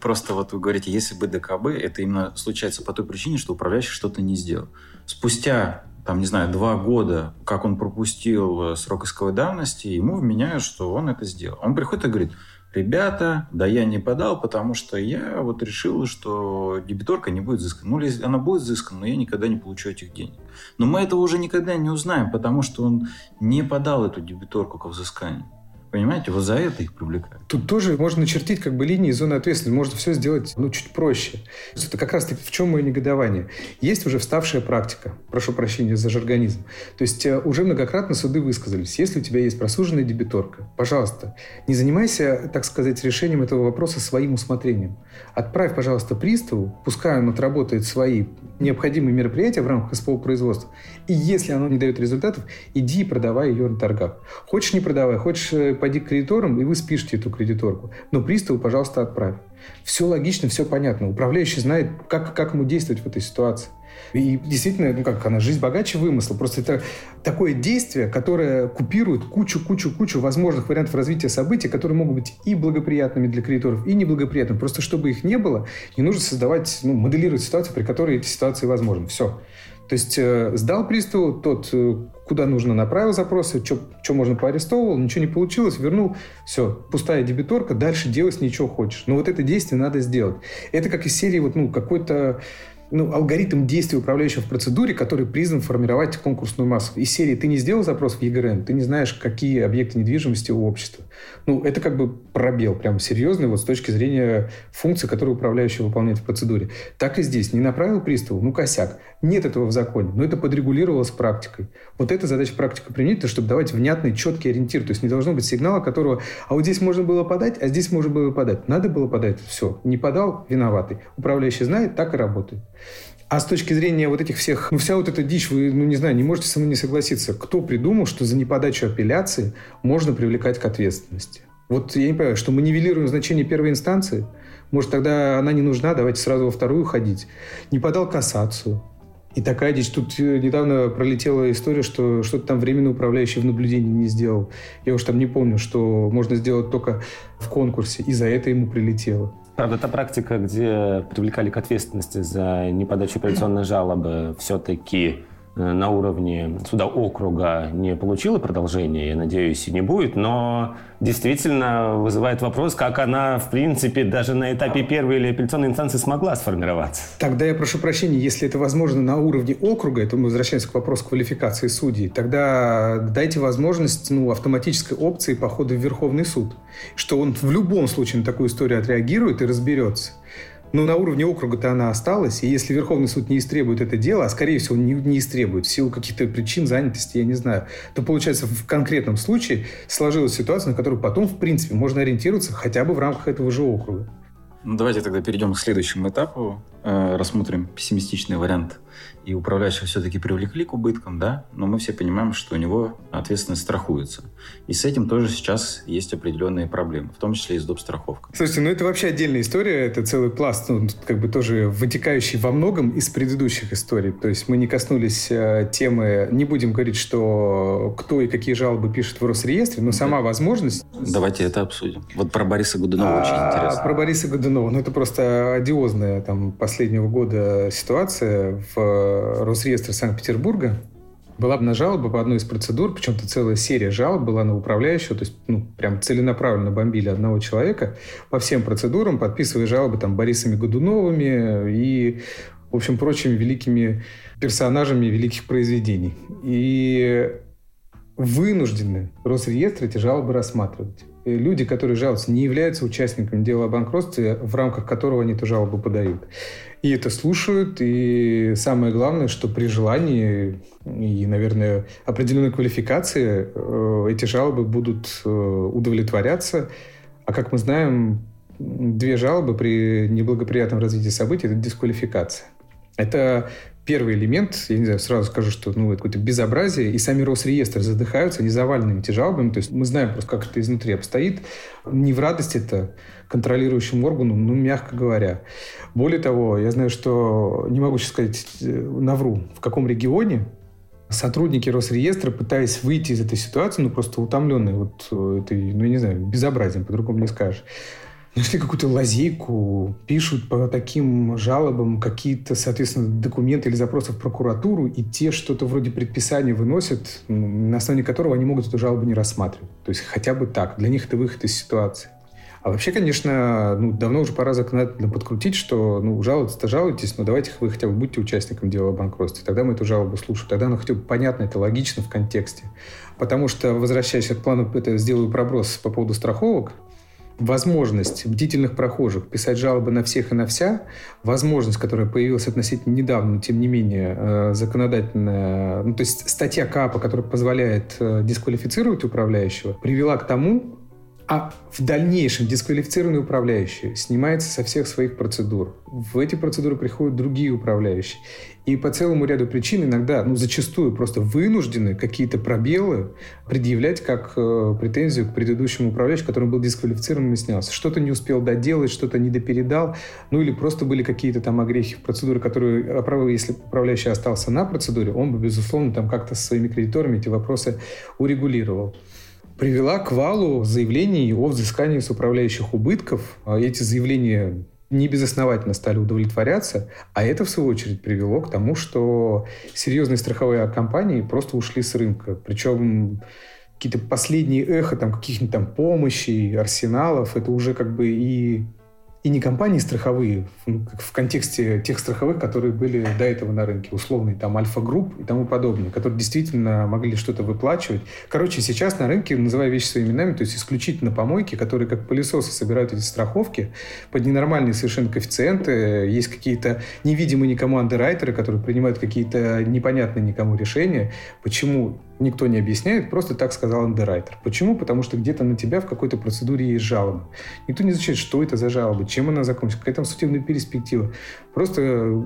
Просто вот вы говорите, если бы ДКБ, это именно случается по той причине, что управляющий что-то не сделал. Спустя, там, не знаю, два года, как он пропустил э, срок исковой давности, ему вменяют, что он это сделал. Он приходит и говорит, ребята, да я не подал, потому что я вот решил, что дебиторка не будет взыскана. Ну, она будет взыскана, но я никогда не получу этих денег. Но мы этого уже никогда не узнаем, потому что он не подал эту дебиторку к взысканию. Понимаете, вот за это их привлекают. Тут тоже можно начертить как бы линии зоны ответственности. Можно все сделать ну, чуть проще. Это как раз таки в чем мое негодование. Есть уже вставшая практика. Прошу прощения за жаргонизм. То есть э, уже многократно суды высказались. Если у тебя есть просуженная дебиторка, пожалуйста, не занимайся, так сказать, решением этого вопроса своим усмотрением. Отправь, пожалуйста, приставу, пускай он отработает свои необходимые мероприятия в рамках СПО производства. И если оно не дает результатов, иди и продавай ее на торгах. Хочешь не продавай, хочешь э, пойди к кредиторам, и вы спишете эту кредиторку. Но приставу, пожалуйста, отправь. Все логично, все понятно. Управляющий знает, как, как ему действовать в этой ситуации. И действительно, ну как, она жизнь богаче вымысла. Просто это такое действие, которое купирует кучу-кучу-кучу возможных вариантов развития событий, которые могут быть и благоприятными для кредиторов, и неблагоприятными. Просто чтобы их не было, не нужно создавать, ну, моделировать ситуацию, при которой эти ситуации возможны. Все. То есть э, сдал приставу, тот э, куда нужно направил запросы, что можно поарестовывал, ничего не получилось, вернул, все, пустая дебиторка, дальше делать ничего хочешь. Но вот это действие надо сделать. Это как из серии вот, ну, какой-то ну, алгоритм действий управляющего в процедуре, который призван формировать конкурсную массу. Из серии ты не сделал запрос в ЕГРН, ты не знаешь, какие объекты недвижимости у общества. Ну, это как бы пробел, прям серьезный вот с точки зрения функции, которую управляющий выполняет в процедуре. Так и здесь. Не направил приставу, ну, косяк. Нет этого в законе, но это подрегулировалось практикой. Вот эта задача практика то, чтобы давать внятный, четкий ориентир. То есть не должно быть сигнала, которого, а вот здесь можно было подать, а здесь можно было подать. Надо было подать, все. Не подал, виноватый. Управляющий знает, так и работает. А с точки зрения вот этих всех, ну вся вот эта дичь, вы, ну не знаю, не можете со мной не согласиться. Кто придумал, что за неподачу апелляции можно привлекать к ответственности? Вот я не понимаю, что мы нивелируем значение первой инстанции? Может, тогда она не нужна, давайте сразу во вторую ходить. Не подал кассацию. И такая дичь. Тут э, недавно пролетела история, что что-то там временно управляющий в наблюдении не сделал. Я уж там не помню, что можно сделать только в конкурсе. И за это ему прилетело. Правда, та практика, где привлекали к ответственности за неподачу апелляционной жалобы, все-таки на уровне суда округа не получила продолжения, я надеюсь, и не будет, но действительно вызывает вопрос, как она, в принципе, даже на этапе первой или апелляционной инстанции смогла сформироваться. Тогда я прошу прощения, если это возможно на уровне округа, это мы возвращаемся к вопросу квалификации судей, тогда дайте возможность ну, автоматической опции похода в Верховный суд, что он в любом случае на такую историю отреагирует и разберется. Но на уровне округа-то она осталась, и если Верховный суд не истребует это дело, а скорее всего не, не истребует в силу каких-то причин занятости, я не знаю, то получается в конкретном случае сложилась ситуация, на которую потом, в принципе, можно ориентироваться хотя бы в рамках этого же округа. Ну, давайте тогда перейдем к следующему этапу, э, рассмотрим пессимистичный вариант и управляющего все-таки привлекли к убыткам, да, но мы все понимаем, что у него ответственность страхуется. И с этим тоже сейчас есть определенные проблемы, в том числе и с доп. страховкой. Слушайте, ну это вообще отдельная история, это целый пласт, ну, как бы тоже вытекающий во многом из предыдущих историй. То есть мы не коснулись э, темы, не будем говорить, что кто и какие жалобы пишет в Росреестре, но сама возможность... Давайте это обсудим. Вот про Бориса Годунова а, очень интересно. Про Бориса Годунова, ну это просто одиозная там последнего года ситуация в Росреестра Санкт-Петербурга была на жалоба по одной из процедур, причем-то целая серия жалоб была на управляющего, то есть ну, прям целенаправленно бомбили одного человека по всем процедурам, подписывая жалобы там Борисами Годуновыми и, в общем, прочими великими персонажами великих произведений. И вынуждены Росреестр эти жалобы рассматривать. И люди, которые жалуются, не являются участниками дела о банкротстве, в рамках которого они эту жалобу подают и это слушают. И самое главное, что при желании и, наверное, определенной квалификации э, эти жалобы будут э, удовлетворяться. А как мы знаем, две жалобы при неблагоприятном развитии событий – это дисквалификация. Это первый элемент, я не знаю, сразу скажу, что ну, это какое-то безобразие, и сами Росреестры задыхаются, они завалены эти жалобами, то есть мы знаем просто, как это изнутри обстоит. Не в радость это контролирующим органу, ну, мягко говоря. Более того, я знаю, что, не могу сейчас сказать, э, навру, в каком регионе сотрудники Росреестра, пытаясь выйти из этой ситуации, ну, просто утомленные вот э, этой, ну, я не знаю, безобразием, по-другому не скажешь, нашли какую-то лазейку, пишут по таким жалобам какие-то, соответственно, документы или запросы в прокуратуру, и те что-то вроде предписания выносят, на основании которого они могут эту жалобу не рассматривать. То есть хотя бы так. Для них это выход из ситуации. А вообще, конечно, ну, давно уже пора законодательно подкрутить, что ну, жалуетесь-то жалуетесь, но давайте вы хотя бы будьте участником дела о банкротстве. Тогда мы эту жалобу слушаем. Тогда она хотя бы понятно, это логично в контексте. Потому что, возвращаясь к плану, это сделаю проброс по поводу страховок, возможность бдительных прохожих писать жалобы на всех и на вся, возможность, которая появилась относительно недавно, но тем не менее э, законодательная, ну, то есть статья КАПа, которая позволяет э, дисквалифицировать управляющего, привела к тому, а в дальнейшем дисквалифицированный управляющий снимается со всех своих процедур. В эти процедуры приходят другие управляющие. И по целому ряду причин иногда, ну, зачастую просто вынуждены какие-то пробелы предъявлять как э, претензию к предыдущему управляющему, который был дисквалифицирован и снялся. Что-то не успел доделать, что-то не допередал, ну или просто были какие-то там огрехи в процедуре, которые, если управляющий остался на процедуре, он бы, безусловно, там как-то со своими кредиторами эти вопросы урегулировал привела к валу заявлений о взыскании с управляющих убытков. А эти заявления не безосновательно стали удовлетворяться, а это, в свою очередь, привело к тому, что серьезные страховые компании просто ушли с рынка. Причем какие-то последние эхо там каких-нибудь там помощи, арсеналов, это уже как бы и и не компании страховые, ну, в контексте тех страховых, которые были до этого на рынке, условные там Альфа-групп и тому подобное, которые действительно могли что-то выплачивать. Короче, сейчас на рынке, называя вещи своими именами, то есть исключительно помойки, которые как пылесосы собирают эти страховки под ненормальные совершенно коэффициенты, есть какие-то невидимые никому андеррайтеры, которые принимают какие-то непонятные никому решения. Почему никто не объясняет, просто так сказал андеррайтер. Почему? Потому что где-то на тебя в какой-то процедуре есть жалоба. Никто не изучает, что это за жалоба, чем она закончится, какая там судебная перспектива. Просто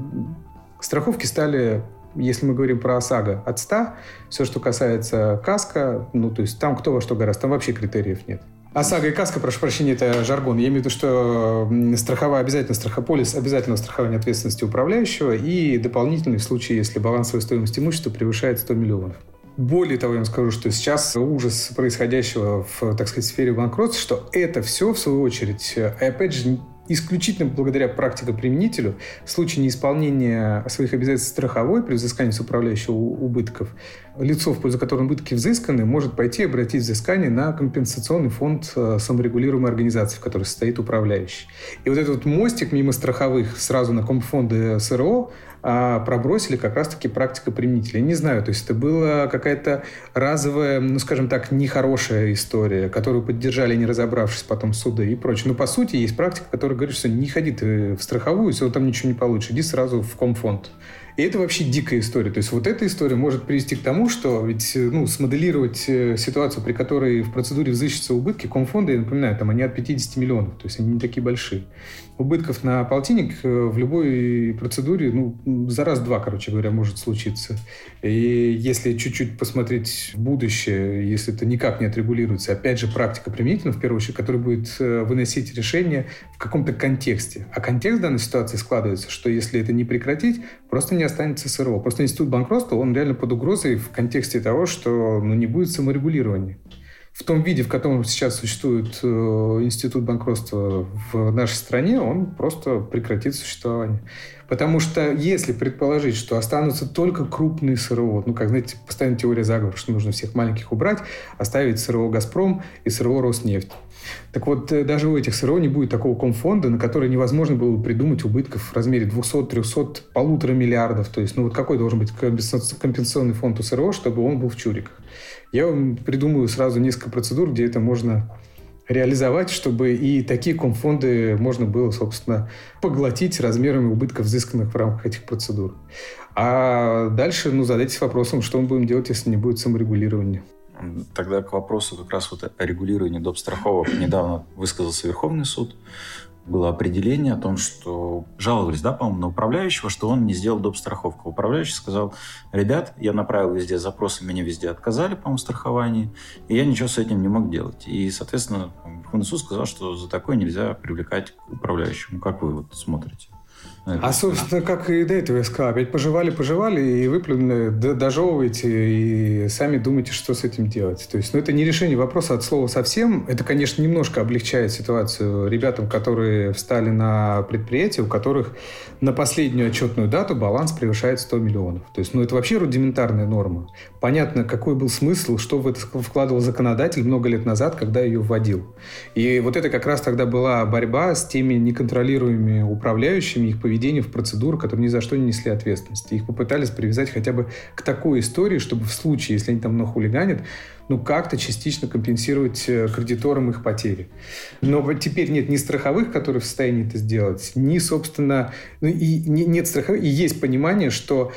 страховки стали если мы говорим про ОСАГО от 100, все, что касается каска, ну, то есть там кто во что гораздо, там вообще критериев нет. ОСАГО и КАСКО, прошу прощения, это жаргон. Я имею в виду, что страховая обязательно страхополис, обязательно страхование ответственности управляющего и дополнительный в случае, если балансовая стоимость имущества превышает 100 миллионов. Более того, я вам скажу, что сейчас ужас происходящего в, так сказать, сфере банкротства, что это все, в свою очередь, опять же, исключительно благодаря практикоприменителю в случае неисполнения своих обязательств страховой при взыскании с управляющего убытков, лицо, в пользу которого убытки взысканы, может пойти обратить взыскание на компенсационный фонд э, саморегулируемой организации, в которой состоит управляющий. И вот этот вот мостик мимо страховых сразу на компфонды СРО а пробросили как раз-таки практика применителя. Не знаю, то есть это была какая-то разовая, ну, скажем так, нехорошая история, которую поддержали, не разобравшись потом суды и прочее. Но, по сути, есть практика, которая говорит, что не ходи ты в страховую, если там ничего не получишь, иди сразу в комфонд. И это вообще дикая история. То есть вот эта история может привести к тому, что ведь ну, смоделировать э, ситуацию, при которой в процедуре взыщутся убытки, комфонды, я напоминаю, там они от 50 миллионов, то есть они не такие большие. Убытков на полтинник э, в любой процедуре, ну, за раз-два, короче говоря, может случиться. И если чуть-чуть посмотреть в будущее, если это никак не отрегулируется, опять же, практика применительна, в первую очередь, которая будет э, выносить решение в каком-то контексте. А контекст данной ситуации складывается, что если это не прекратить, просто не не останется СРО. Просто институт банкротства, он реально под угрозой в контексте того, что ну, не будет саморегулирования. В том виде, в котором сейчас существует э, институт банкротства в нашей стране, он просто прекратит существование. Потому что если предположить, что останутся только крупные СРО, ну, как, знаете, постоянно теория заговора, что нужно всех маленьких убрать, оставить СРО «Газпром» и СРО «Роснефть». Так вот, э, даже у этих СРО не будет такого комфонда, на который невозможно было бы придумать убытков в размере 200, 300, полутора миллиардов. То есть, ну вот какой должен быть компенсационный фонд у СРО, чтобы он был в чуриках? Я вам придумаю сразу несколько процедур, где это можно реализовать, чтобы и такие комфонды можно было, собственно, поглотить размерами убытков, взысканных в рамках этих процедур. А дальше, ну, задайтесь вопросом, что мы будем делать, если не будет саморегулирования. Тогда к вопросу как раз вот о регулировании доп. страховок недавно высказался Верховный суд. Было определение о том, что жаловались, да, по-моему, на управляющего, что он не сделал доп. страховку. Управляющий сказал, ребят, я направил везде запросы, меня везде отказали, по-моему, страховании, и я ничего с этим не мог делать. И, соответственно, Верховный суд сказал, что за такое нельзя привлекать к управляющему. Как вы вот смотрите? А, собственно, как и до этого я сказал, опять пожевали, пожевали и выплюнули, дожевываете и сами думаете, что с этим делать. То есть, ну, это не решение вопроса от слова совсем. Это, конечно, немножко облегчает ситуацию ребятам, которые встали на предприятие, у которых на последнюю отчетную дату баланс превышает 100 миллионов. То есть, ну, это вообще рудиментарная норма. Понятно, какой был смысл, что в это вкладывал законодатель много лет назад, когда ее вводил. И вот это как раз тогда была борьба с теми неконтролируемыми управляющими, их поведению в процедуру, которые ни за что не несли ответственности. Их попытались привязать хотя бы к такой истории, чтобы в случае, если они там нахулиганят, ну, как-то частично компенсировать э, кредиторам их потери. Но теперь нет ни страховых, которые в состоянии это сделать, ни, собственно, ну, и нет страховых, и есть понимание, что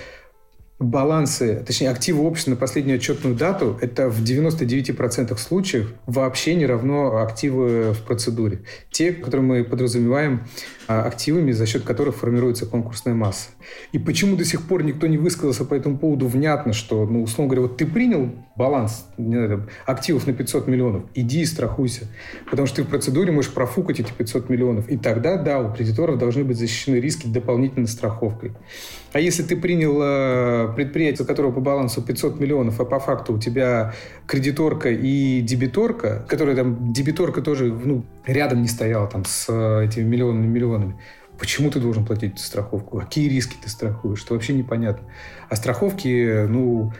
балансы, точнее, активы общества на последнюю отчетную дату, это в 99% случаев вообще не равно активы в процедуре. Те, которые мы подразумеваем активами, за счет которых формируется конкурсная масса. И почему до сих пор никто не высказался по этому поводу внятно, что, ну, условно говоря, вот ты принял баланс не знаю, активов на 500 миллионов, иди и страхуйся. Потому что ты в процедуре можешь профукать эти 500 миллионов. И тогда, да, у кредиторов должны быть защищены риски дополнительной страховкой. А если ты принял э, предприятие, у которого по балансу 500 миллионов, а по факту у тебя кредиторка и дебиторка, которая там, дебиторка тоже ну, рядом не стояла там с э, этими миллионами миллионами, Почему ты должен платить страховку? Какие риски ты страхуешь? Что вообще непонятно. А страховки, ну,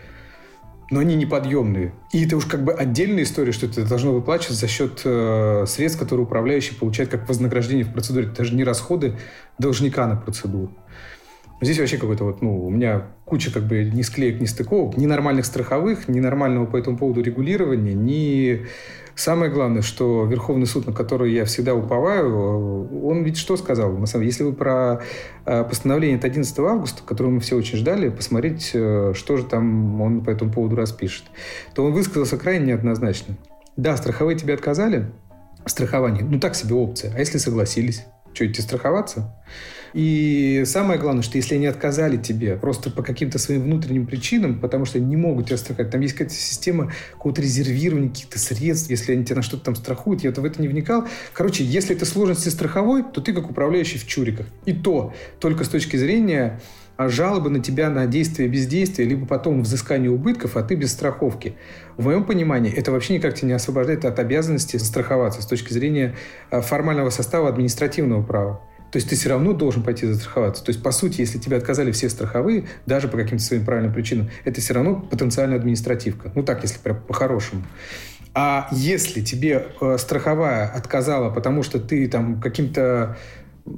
но они неподъемные. И это уж как бы отдельная история, что это должно выплачиваться за счет э, средств, которые управляющий получает как вознаграждение в процедуре. Это даже не расходы должника на процедуру. Здесь вообще какой-то вот, ну, у меня куча как бы ни склеек, ни стыковок, ни нормальных страховых, ни нормального по этому поводу регулирования, ни... Самое главное, что Верховный суд, на который я всегда уповаю, он ведь что сказал? На самом деле, если вы про э, постановление от 11 августа, которое мы все очень ждали, посмотреть, э, что же там он по этому поводу распишет, то он высказался крайне неоднозначно. Да, страховые тебе отказали, страхование, ну так себе опция. А если согласились? Что, идти страховаться? И самое главное, что если они отказали тебе просто по каким-то своим внутренним причинам, потому что они не могут тебя страховать, там есть какая-то система какого-то резервирования каких-то средств, если они тебя на что-то там страхуют, я-то в это не вникал. Короче, если это сложности страховой, то ты как управляющий в чуриках. И то только с точки зрения а жалобы на тебя на действие бездействия, либо потом взыскание убытков, а ты без страховки. В моем понимании это вообще никак тебя не освобождает от обязанности застраховаться с точки зрения а, формального состава административного права. То есть ты все равно должен пойти застраховаться. То есть, по сути, если тебе отказали все страховые, даже по каким-то своим правильным причинам, это все равно потенциальная административка. Ну так, если прям по-хорошему. А если тебе э, страховая отказала, потому что ты там каким-то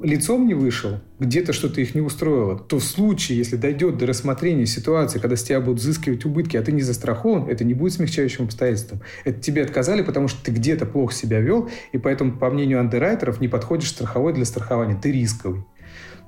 лицом не вышел, где-то что-то их не устроило, то в случае, если дойдет до рассмотрения ситуации, когда с тебя будут взыскивать убытки, а ты не застрахован, это не будет смягчающим обстоятельством. Это тебе отказали, потому что ты где-то плохо себя вел, и поэтому, по мнению андеррайтеров, не подходишь страховой для страхования, ты рисковый.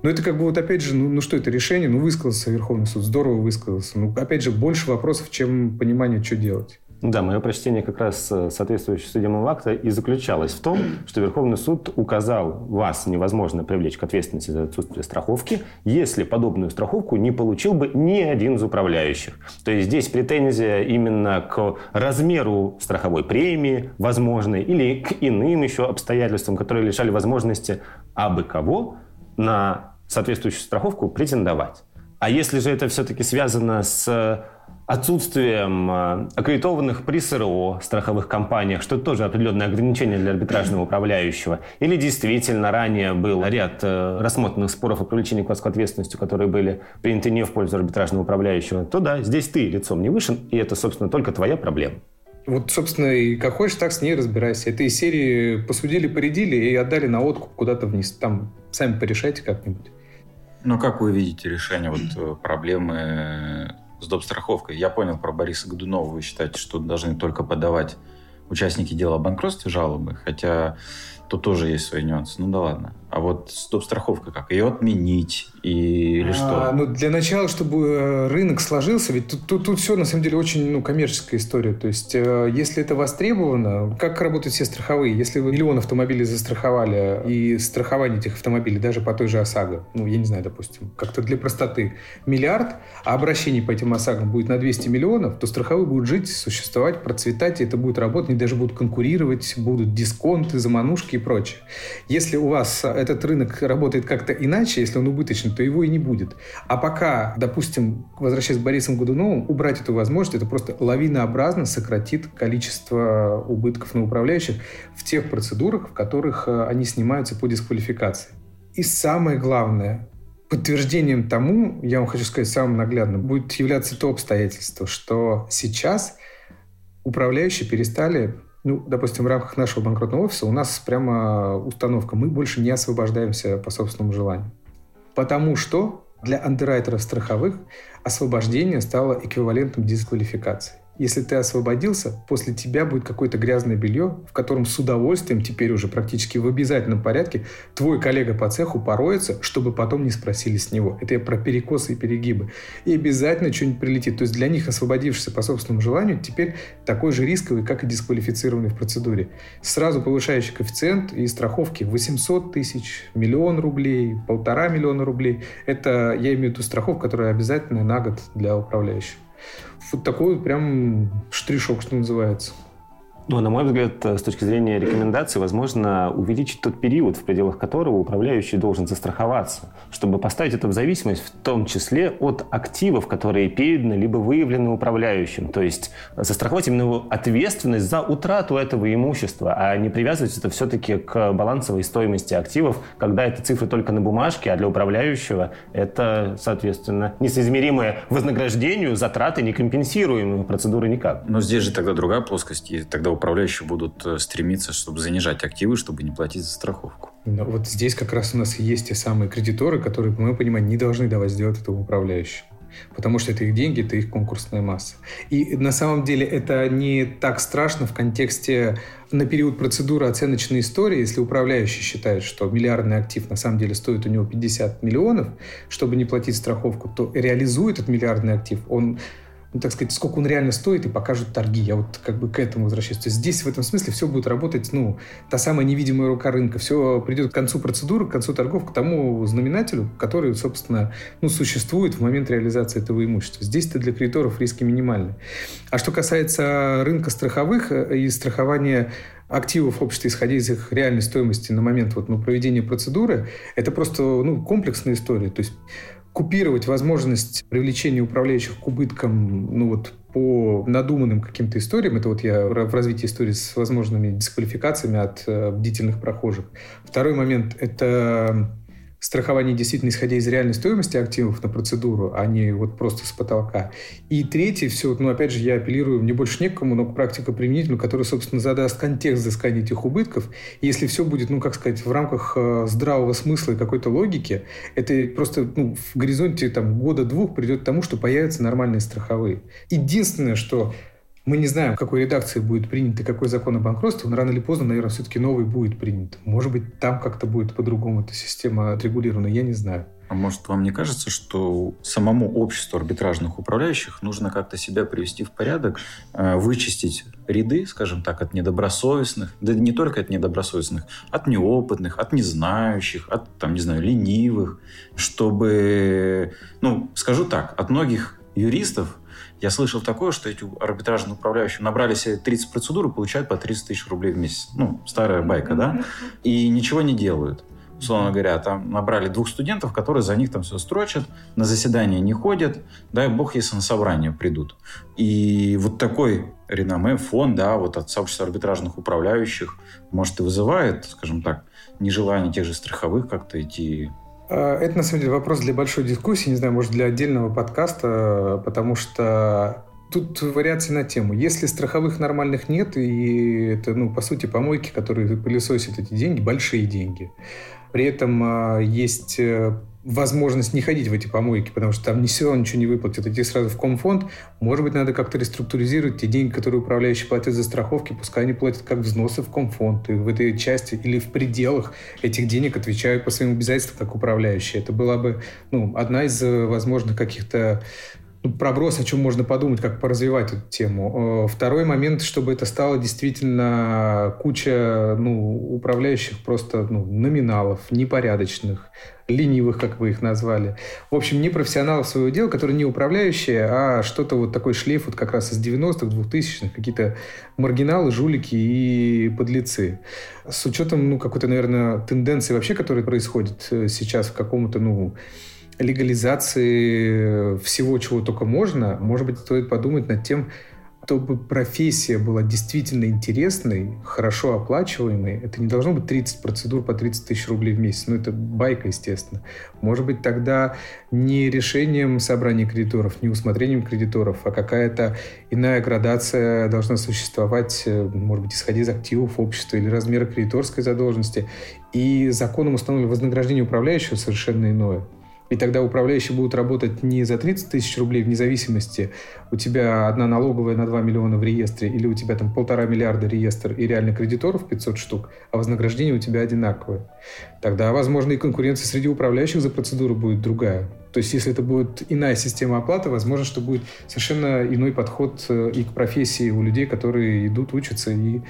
Но это как бы вот опять же, ну, ну что это решение, ну высказался Верховный суд, здорово высказался. Ну опять же, больше вопросов, чем понимание, что делать. Да, мое прочтение как раз э, соответствующего судебного акта и заключалось в том, что Верховный суд указал, вас невозможно привлечь к ответственности за отсутствие страховки, если подобную страховку не получил бы ни один из управляющих. То есть здесь претензия именно к размеру страховой премии возможной или к иным еще обстоятельствам, которые лишали возможности абы кого на соответствующую страховку претендовать. А если же это все-таки связано с отсутствием э, аккредитованных при СРО страховых компаниях, что тоже определенное ограничение для арбитражного управляющего, или действительно ранее был ряд э, рассмотренных споров о привлечении к ответственностью, которые были приняты не в пользу арбитражного управляющего, то да, здесь ты лицом не вышен, и это, собственно, только твоя проблема. Вот, собственно, и как хочешь, так с ней разбирайся. Это из серии посудили, поредили и отдали на откуп куда-то вниз. Там сами порешайте как-нибудь. Ну, как вы видите решение вот э, проблемы с доп. страховкой. Я понял про Бориса Годунова. Вы считаете, что должны только подавать участники дела о банкротстве жалобы, хотя тут тоже есть свои нюансы. Ну да ладно. А вот стоп-страховка как? Ее отменить и, или что? А, ну, для начала, чтобы э, рынок сложился, ведь тут, тут, тут все на самом деле очень ну, коммерческая история. То есть, э, если это востребовано, как работают все страховые? Если вы миллион автомобилей застраховали, и страхование этих автомобилей даже по той же ОСАГО, ну, я не знаю, допустим, как-то для простоты, миллиард, а обращений по этим ОСАГОам будет на 200 миллионов, то страховые будут жить, существовать, процветать, и это будет работать, они даже будут конкурировать, будут дисконты, заманушки и прочее. Если у вас этот рынок работает как-то иначе, если он убыточный, то его и не будет. А пока, допустим, возвращаясь к Борисом Годуновым, убрать эту возможность, это просто лавинообразно сократит количество убытков на управляющих в тех процедурах, в которых э, они снимаются по дисквалификации. И самое главное, подтверждением тому, я вам хочу сказать самым наглядным, будет являться то обстоятельство, что сейчас управляющие перестали ну, допустим, в рамках нашего банкротного офиса у нас прямо установка. Мы больше не освобождаемся по собственному желанию. Потому что для андеррайтеров страховых освобождение стало эквивалентом дисквалификации. Если ты освободился, после тебя будет какое-то грязное белье, в котором с удовольствием, теперь уже практически в обязательном порядке, твой коллега по цеху пороется, чтобы потом не спросили с него. Это я про перекосы и перегибы. И обязательно что-нибудь прилетит. То есть для них, освободившийся по собственному желанию, теперь такой же рисковый, как и дисквалифицированный в процедуре. Сразу повышающий коэффициент и страховки 800 тысяч, миллион рублей, полтора миллиона рублей. Это, я имею в виду страховку, которая обязательная на год для управляющего вот такой прям штришок, что называется. Ну, на мой взгляд, э, с точки зрения рекомендаций, возможно увеличить тот период, в пределах которого управляющий должен застраховаться, чтобы поставить это в зависимость в том числе от активов, которые переданы либо выявлены управляющим. То есть застраховать именно ответственность за утрату этого имущества, а не привязывать это все-таки к балансовой стоимости активов, когда это цифры только на бумажке, а для управляющего это, соответственно, несоизмеримое вознаграждению, затраты некомпенсируемые, процедуры никак. Но здесь же тогда другая плоскость, и тогда управляющие будут э, стремиться, чтобы занижать активы, чтобы не платить за страховку. Но вот здесь как раз у нас есть те самые кредиторы, которые, по моему пониманию, не должны давать сделать этому управляющему. Потому что это их деньги, это их конкурсная масса. И на самом деле это не так страшно в контексте на период процедуры оценочной истории, если управляющий считает, что миллиардный актив на самом деле стоит у него 50 миллионов, чтобы не платить страховку, то реализует этот миллиардный актив он ну, так сказать, сколько он реально стоит, и покажут торги. Я вот как бы к этому возвращаюсь. То есть здесь в этом смысле все будет работать, ну, та самая невидимая рука рынка. Все придет к концу процедуры, к концу торгов, к тому знаменателю, который, собственно, ну, существует в момент реализации этого имущества. Здесь-то для кредиторов риски минимальны. А что касается рынка страховых э, и страхования активов общества, исходя из их реальной стоимости на момент вот, ну, проведения процедуры, это просто ну, комплексная история. То есть купировать возможность привлечения управляющих к убыткам ну, вот, по надуманным каким-то историям, это вот я в развитии истории с возможными дисквалификациями от э, бдительных прохожих. Второй момент – это страхование действительно исходя из реальной стоимости активов на процедуру, а не вот просто с потолка. И третье, все, ну, опять же, я апеллирую не больше некому, но к практике применительную, которая, собственно, задаст контекст взыскания этих убытков. Если все будет, ну, как сказать, в рамках э, здравого смысла и какой-то логики, это просто ну, в горизонте там, года-двух придет к тому, что появятся нормальные страховые. Единственное, что мы не знаем, какой редакции будет принят и какой закон о банкротстве, но рано или поздно, наверное, все-таки новый будет принят. Может быть, там как-то будет по-другому эта система отрегулирована, я не знаю. А может, вам не кажется, что самому обществу арбитражных управляющих нужно как-то себя привести в порядок, э, вычистить ряды, скажем так, от недобросовестных, да не только от недобросовестных, от неопытных, от незнающих, от, там, не знаю, ленивых, чтобы, ну, скажу так, от многих юристов я слышал такое, что эти арбитражные управляющие набрали себе 30 процедур и получают по 30 тысяч рублей в месяц. Ну, старая байка, да? И ничего не делают. Условно говоря, там набрали двух студентов, которые за них там все строчат, на заседания не ходят, дай бог, если на собрание придут. И вот такой реноме, фон, да, вот от сообщества арбитражных управляющих, может, и вызывает, скажем так, нежелание тех же страховых как-то идти это, на самом деле, вопрос для большой дискуссии, не знаю, может, для отдельного подкаста, потому что тут вариации на тему. Если страховых нормальных нет, и это, ну, по сути, помойки, которые пылесосят эти деньги, большие деньги, при этом а, есть э, возможность не ходить в эти помойки, потому что там ни все ничего не выплатят, идти сразу в комфонд. Может быть, надо как-то реструктуризировать те деньги, которые управляющие платят за страховки, пускай они платят как взносы в комфонд. И в этой части или в пределах этих денег отвечают по своим обязательствам как управляющие. Это была бы ну, одна из э, возможных каких-то ну, проброс, о чем можно подумать, как поразвивать эту тему. Э, второй момент, чтобы это стало действительно куча ну, управляющих просто ну, номиналов, непорядочных, ленивых, как вы их назвали. В общем, не профессионалов своего дела, которые не управляющие, а что-то вот такой шлейф вот как раз из 90-х, 2000-х, какие-то маргиналы, жулики и подлецы. С учетом, ну, какой-то, наверное, тенденции вообще, которая происходит э, сейчас в каком-то, ну, легализации всего, чего только можно, может быть, стоит подумать над тем, чтобы профессия была действительно интересной, хорошо оплачиваемой, это не должно быть 30 процедур по 30 тысяч рублей в месяц. Ну, это байка, естественно. Может быть, тогда не решением собрания кредиторов, не усмотрением кредиторов, а какая-то иная градация должна существовать, э, может быть, исходя из активов общества или размера кредиторской задолженности. И законом установлено вознаграждение управляющего совершенно иное. И тогда управляющие будут работать не за 30 тысяч рублей вне зависимости, у тебя одна налоговая на 2 миллиона в реестре, или у тебя там полтора миллиарда реестр и реально кредиторов 500 штук, а вознаграждение у тебя одинаковое. Тогда, возможно, и конкуренция среди управляющих за процедуру будет другая. То есть, если это будет иная система оплаты, возможно, что будет совершенно иной подход э, и к профессии у людей, которые идут, учатся и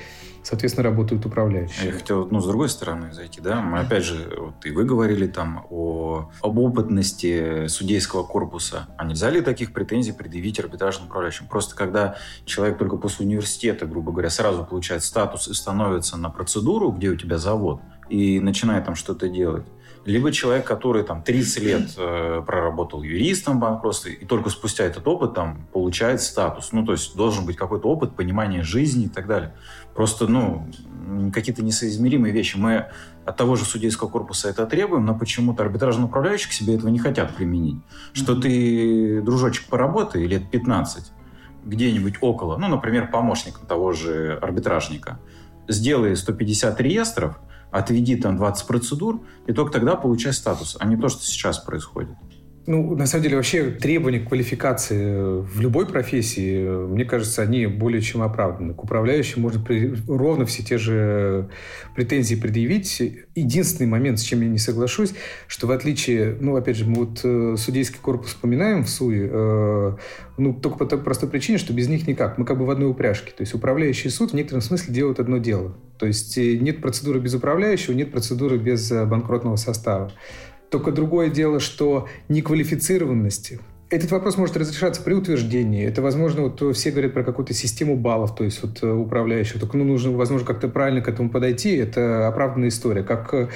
соответственно, работают управляющие. Я хотел, ну, с другой стороны зайти, да, мы опять же, вот и вы говорили там о, об опытности судейского корпуса. А нельзя ли таких претензий предъявить арбитражным управляющим? Просто когда человек только после университета, грубо говоря, сразу получает статус и становится на процедуру, где у тебя завод, и начинает там что-то делать, либо человек, который там 30 лет э, проработал юристом в банкротстве, и только спустя этот опыт там получает статус. Ну, то есть должен быть какой-то опыт, понимание жизни и так далее. Просто, ну, какие-то несоизмеримые вещи. Мы от того же судейского корпуса это требуем, но почему-то арбитражные управляющие к себе этого не хотят применить. Что ты, дружочек, поработай лет 15 где-нибудь около, ну, например, помощником того же арбитражника, сделай 150 реестров – отведи там 20 процедур, и только тогда получай статус, а не то, что сейчас происходит. Ну, на самом деле, вообще требования к квалификации в любой профессии, мне кажется, они более чем оправданы. К управляющим можно при... ровно все те же претензии предъявить. Единственный момент, с чем я не соглашусь, что в отличие, ну, опять же, мы вот э, судейский корпус вспоминаем в СУИ, э, ну, только по той простой причине, что без них никак. Мы как бы в одной упряжке. То есть управляющий суд в некотором смысле делает одно дело. То есть э, нет процедуры без управляющего, нет процедуры без э, банкротного состава. Только другое дело, что неквалифицированности этот вопрос может разрешаться при утверждении. Это, возможно, вот все говорят про какую-то систему баллов, то есть вот э, управляющих. Только ну, нужно, возможно, как-то правильно к этому подойти. Это оправданная история. Как э,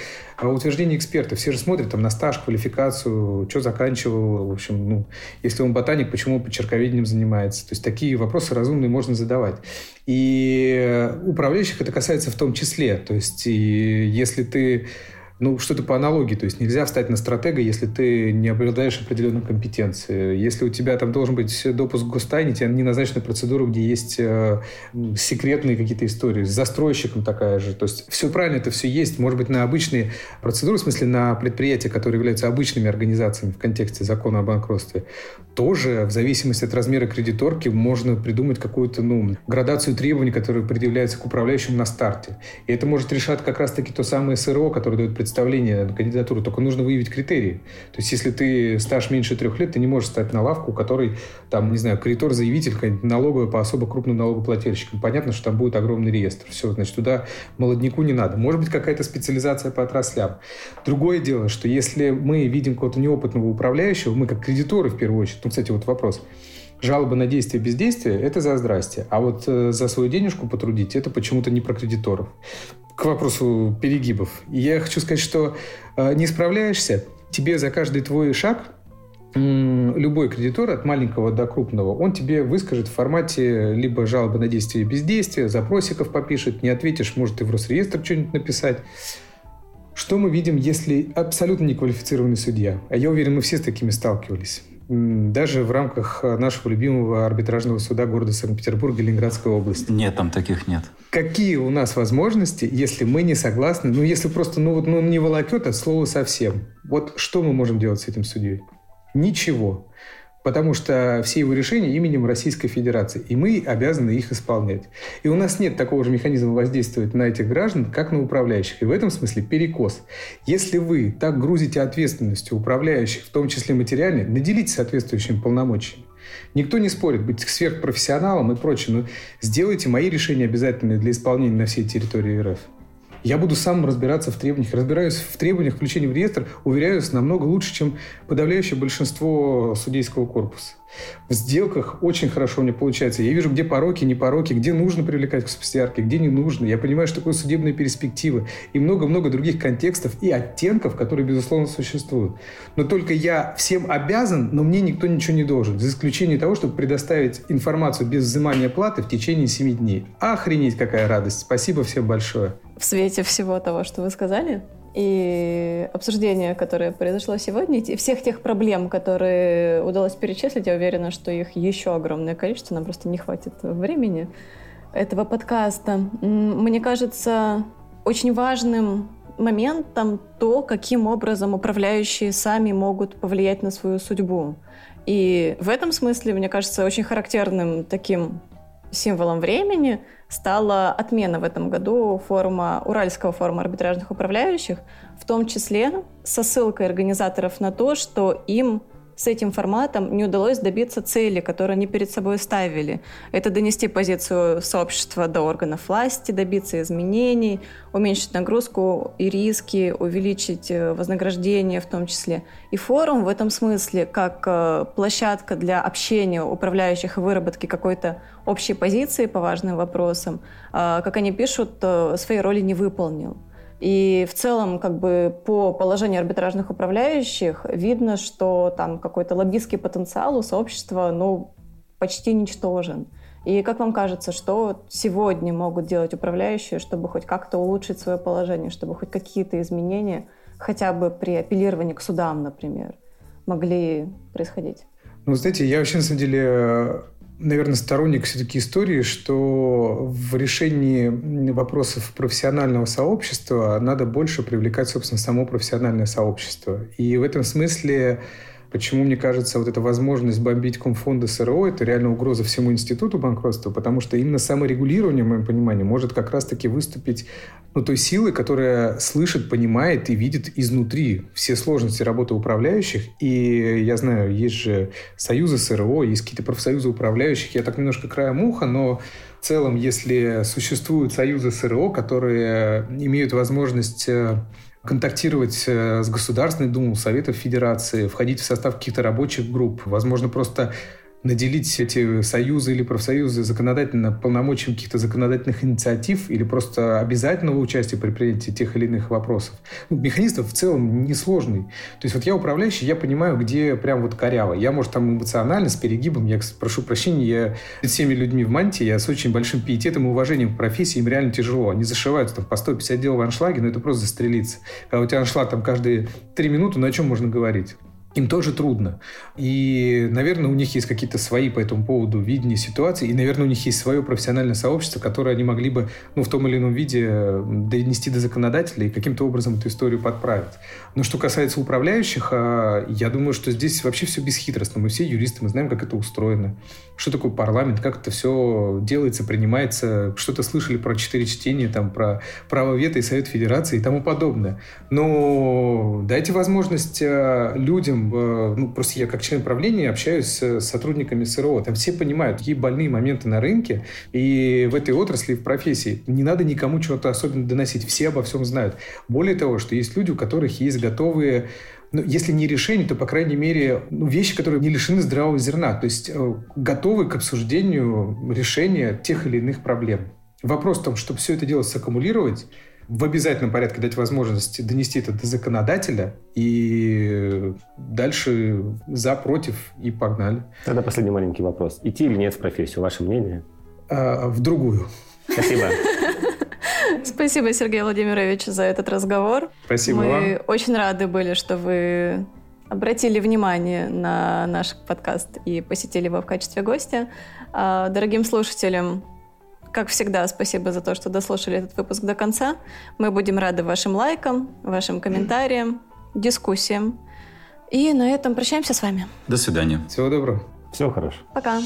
утверждение эксперта. Все же смотрят там на стаж, квалификацию, что заканчивал. В общем, ну, если он ботаник, почему он почерковедением занимается. То есть такие вопросы разумные можно задавать. И управляющих это касается в том числе. То есть и если ты ну, что-то по аналогии. То есть нельзя встать на стратега, если ты не обладаешь определенной компетенцией. Если у тебя там должен быть допуск к гостайне, тебе не назначена процедура, где есть э, секретные какие-то истории. С застройщиком такая же. То есть все правильно, это все есть. Может быть, на обычные процедуры, в смысле на предприятия, которые являются обычными организациями в контексте закона о банкротстве, тоже в зависимости от размера кредиторки можно придумать какую-то ну, градацию требований, которые предъявляются к управляющим на старте. И это может решать как раз-таки то самое СРО, которое дает представление на кандидатуру, только нужно выявить критерии. То есть, если ты стаж меньше трех лет, ты не можешь стать на лавку, которой, там, не знаю, кредитор-заявитель, налоговая по особо крупным налогоплательщикам. Понятно, что там будет огромный реестр. Все, значит, туда молодняку не надо. Может быть, какая-то специализация по отраслям. Другое дело, что если мы видим какого-то неопытного управляющего, мы как кредиторы, в первую очередь, ну, кстати, вот вопрос, жалобы на действие бездействия – это за здрасте. А вот э, за свою денежку потрудить – это почему-то не про кредиторов к вопросу перегибов. я хочу сказать, что э, не справляешься, тебе за каждый твой шаг любой кредитор, от маленького до крупного, он тебе выскажет в формате либо жалобы на действие бездействия, запросиков попишет, не ответишь, может и в Росреестр что-нибудь написать. Что мы видим, если абсолютно неквалифицированный судья? А я уверен, мы все с такими сталкивались даже в рамках нашего любимого арбитражного суда города Санкт-Петербурга и Ленинградской области. Нет, там таких нет. Какие у нас возможности, если мы не согласны, ну, если просто, ну, вот, ну, не волокет от слова совсем. Вот что мы можем делать с этим судьей? Ничего потому что все его решения именем Российской Федерации, и мы обязаны их исполнять. И у нас нет такого же механизма воздействовать на этих граждан, как на управляющих. И в этом смысле перекос. Если вы так грузите ответственностью управляющих, в том числе материальной, наделите соответствующими полномочиями. Никто не спорит, быть сверхпрофессионалом и прочее, но сделайте мои решения обязательными для исполнения на всей территории РФ. Я буду сам разбираться в требованиях. Разбираюсь в требованиях включения в реестр, уверяюсь, намного лучше, чем подавляющее большинство судейского корпуса. В сделках очень хорошо у меня получается. Я вижу, где пороки, не пороки, где нужно привлекать к субсидиарке, где не нужно. Я понимаю, что такое судебные перспективы и много-много других контекстов и оттенков, которые, безусловно, существуют. Но только я всем обязан, но мне никто ничего не должен. За исключением того, чтобы предоставить информацию без взимания платы в течение 7 дней. Охренеть, какая радость. Спасибо всем большое. В свете всего того, что вы сказали, и обсуждение, которое произошло сегодня, и всех тех проблем, которые удалось перечислить, я уверена, что их еще огромное количество, нам просто не хватит времени этого подкаста. Мне кажется, очень важным моментом то, каким образом управляющие сами могут повлиять на свою судьбу. И в этом смысле, мне кажется, очень характерным таким символом времени стала отмена в этом году форума, Уральского форума арбитражных управляющих, в том числе со ссылкой организаторов на то, что им с этим форматом не удалось добиться цели, которую они перед собой ставили. Это донести позицию сообщества до органов власти, добиться изменений, уменьшить нагрузку и риски, увеличить э, вознаграждение в том числе. И форум в этом смысле, как э, площадка для общения управляющих и выработки какой-то общей позиции по важным вопросам, э, как они пишут, своей роли не выполнил. И в целом, как бы по положению арбитражных управляющих видно, что там какой-то лоббистский потенциал у сообщества, ну, почти ничтожен. И как вам кажется, что сегодня могут делать управляющие, чтобы хоть как-то улучшить свое положение, чтобы хоть какие-то изменения, хотя бы при апеллировании к судам, например, могли происходить? Ну, знаете, я вообще, на самом деле, наверное, сторонник все-таки истории, что в решении вопросов профессионального сообщества надо больше привлекать, собственно, само профессиональное сообщество. И в этом смысле Почему, мне кажется, вот эта возможность бомбить комфонды СРО – это реально угроза всему институту банкротства, потому что именно саморегулирование, в моем понимании, может как раз-таки выступить ну, той силой, которая слышит, понимает и видит изнутри все сложности работы управляющих. И я знаю, есть же союзы СРО, есть какие-то профсоюзы управляющих. Я так немножко краем уха, но в целом, если существуют союзы СРО, которые имеют возможность э, контактировать э, с Государственной Думой, Советом Федерации, входить в состав каких-то рабочих групп, возможно, просто наделить эти союзы или профсоюзы законодательно полномочиям каких-то законодательных инициатив или просто обязательного участия при принятии тех или иных вопросов. Ну, механизм в целом несложный. То есть вот я управляющий, я понимаю, где прям вот коряво. Я, может, там эмоционально, с перегибом, я прошу прощения, я перед всеми людьми в мантии, я с очень большим пиететом и уважением к профессии, им реально тяжело. Они зашиваются там по 150 дел в аншлаге, но это просто застрелиться. Когда у тебя аншлаг там каждые три минуты, ну о чем можно говорить? Им тоже трудно. И, наверное, у них есть какие-то свои по этому поводу видения ситуации, и, наверное, у них есть свое профессиональное сообщество, которое они могли бы ну, в том или ином виде донести до законодателя и каким-то образом эту историю подправить. Но что касается управляющих, а, я думаю, что здесь вообще все бесхитростно. Мы все юристы, мы знаем, как это устроено. Что такое парламент, как это все делается, принимается. Что-то слышали про четыре чтения, там, про право вето и Совет Федерации и тому подобное. Но дайте возможность а, людям Э, ну, просто я как член правления общаюсь с сотрудниками СРО, там все понимают, какие больные моменты на рынке и в этой отрасли, в профессии. Не надо никому чего-то особенно доносить, все обо всем знают. Более того, что есть люди, у которых есть готовые ну, если не решение, то, по крайней мере, ну, вещи, которые не лишены здравого зерна, то есть э, готовы к обсуждению решения тех или иных проблем. Вопрос в том, чтобы все это дело саккумулировать, в обязательном порядке дать возможность донести это до законодателя и дальше за, против и погнали. Тогда последний маленький вопрос. Идти или нет в профессию? Ваше мнение? А, в другую. Спасибо. Спасибо, Сергей Владимирович, за этот разговор. Спасибо Мы вам. Мы очень рады были, что вы обратили внимание на наш подкаст и посетили его в качестве гостя. А, дорогим слушателям, как всегда, спасибо за то, что дослушали этот выпуск до конца. Мы будем рады вашим лайкам, вашим комментариям, дискуссиям. И на этом прощаемся с вами. До свидания. Всего доброго. Всего хорошего. Пока.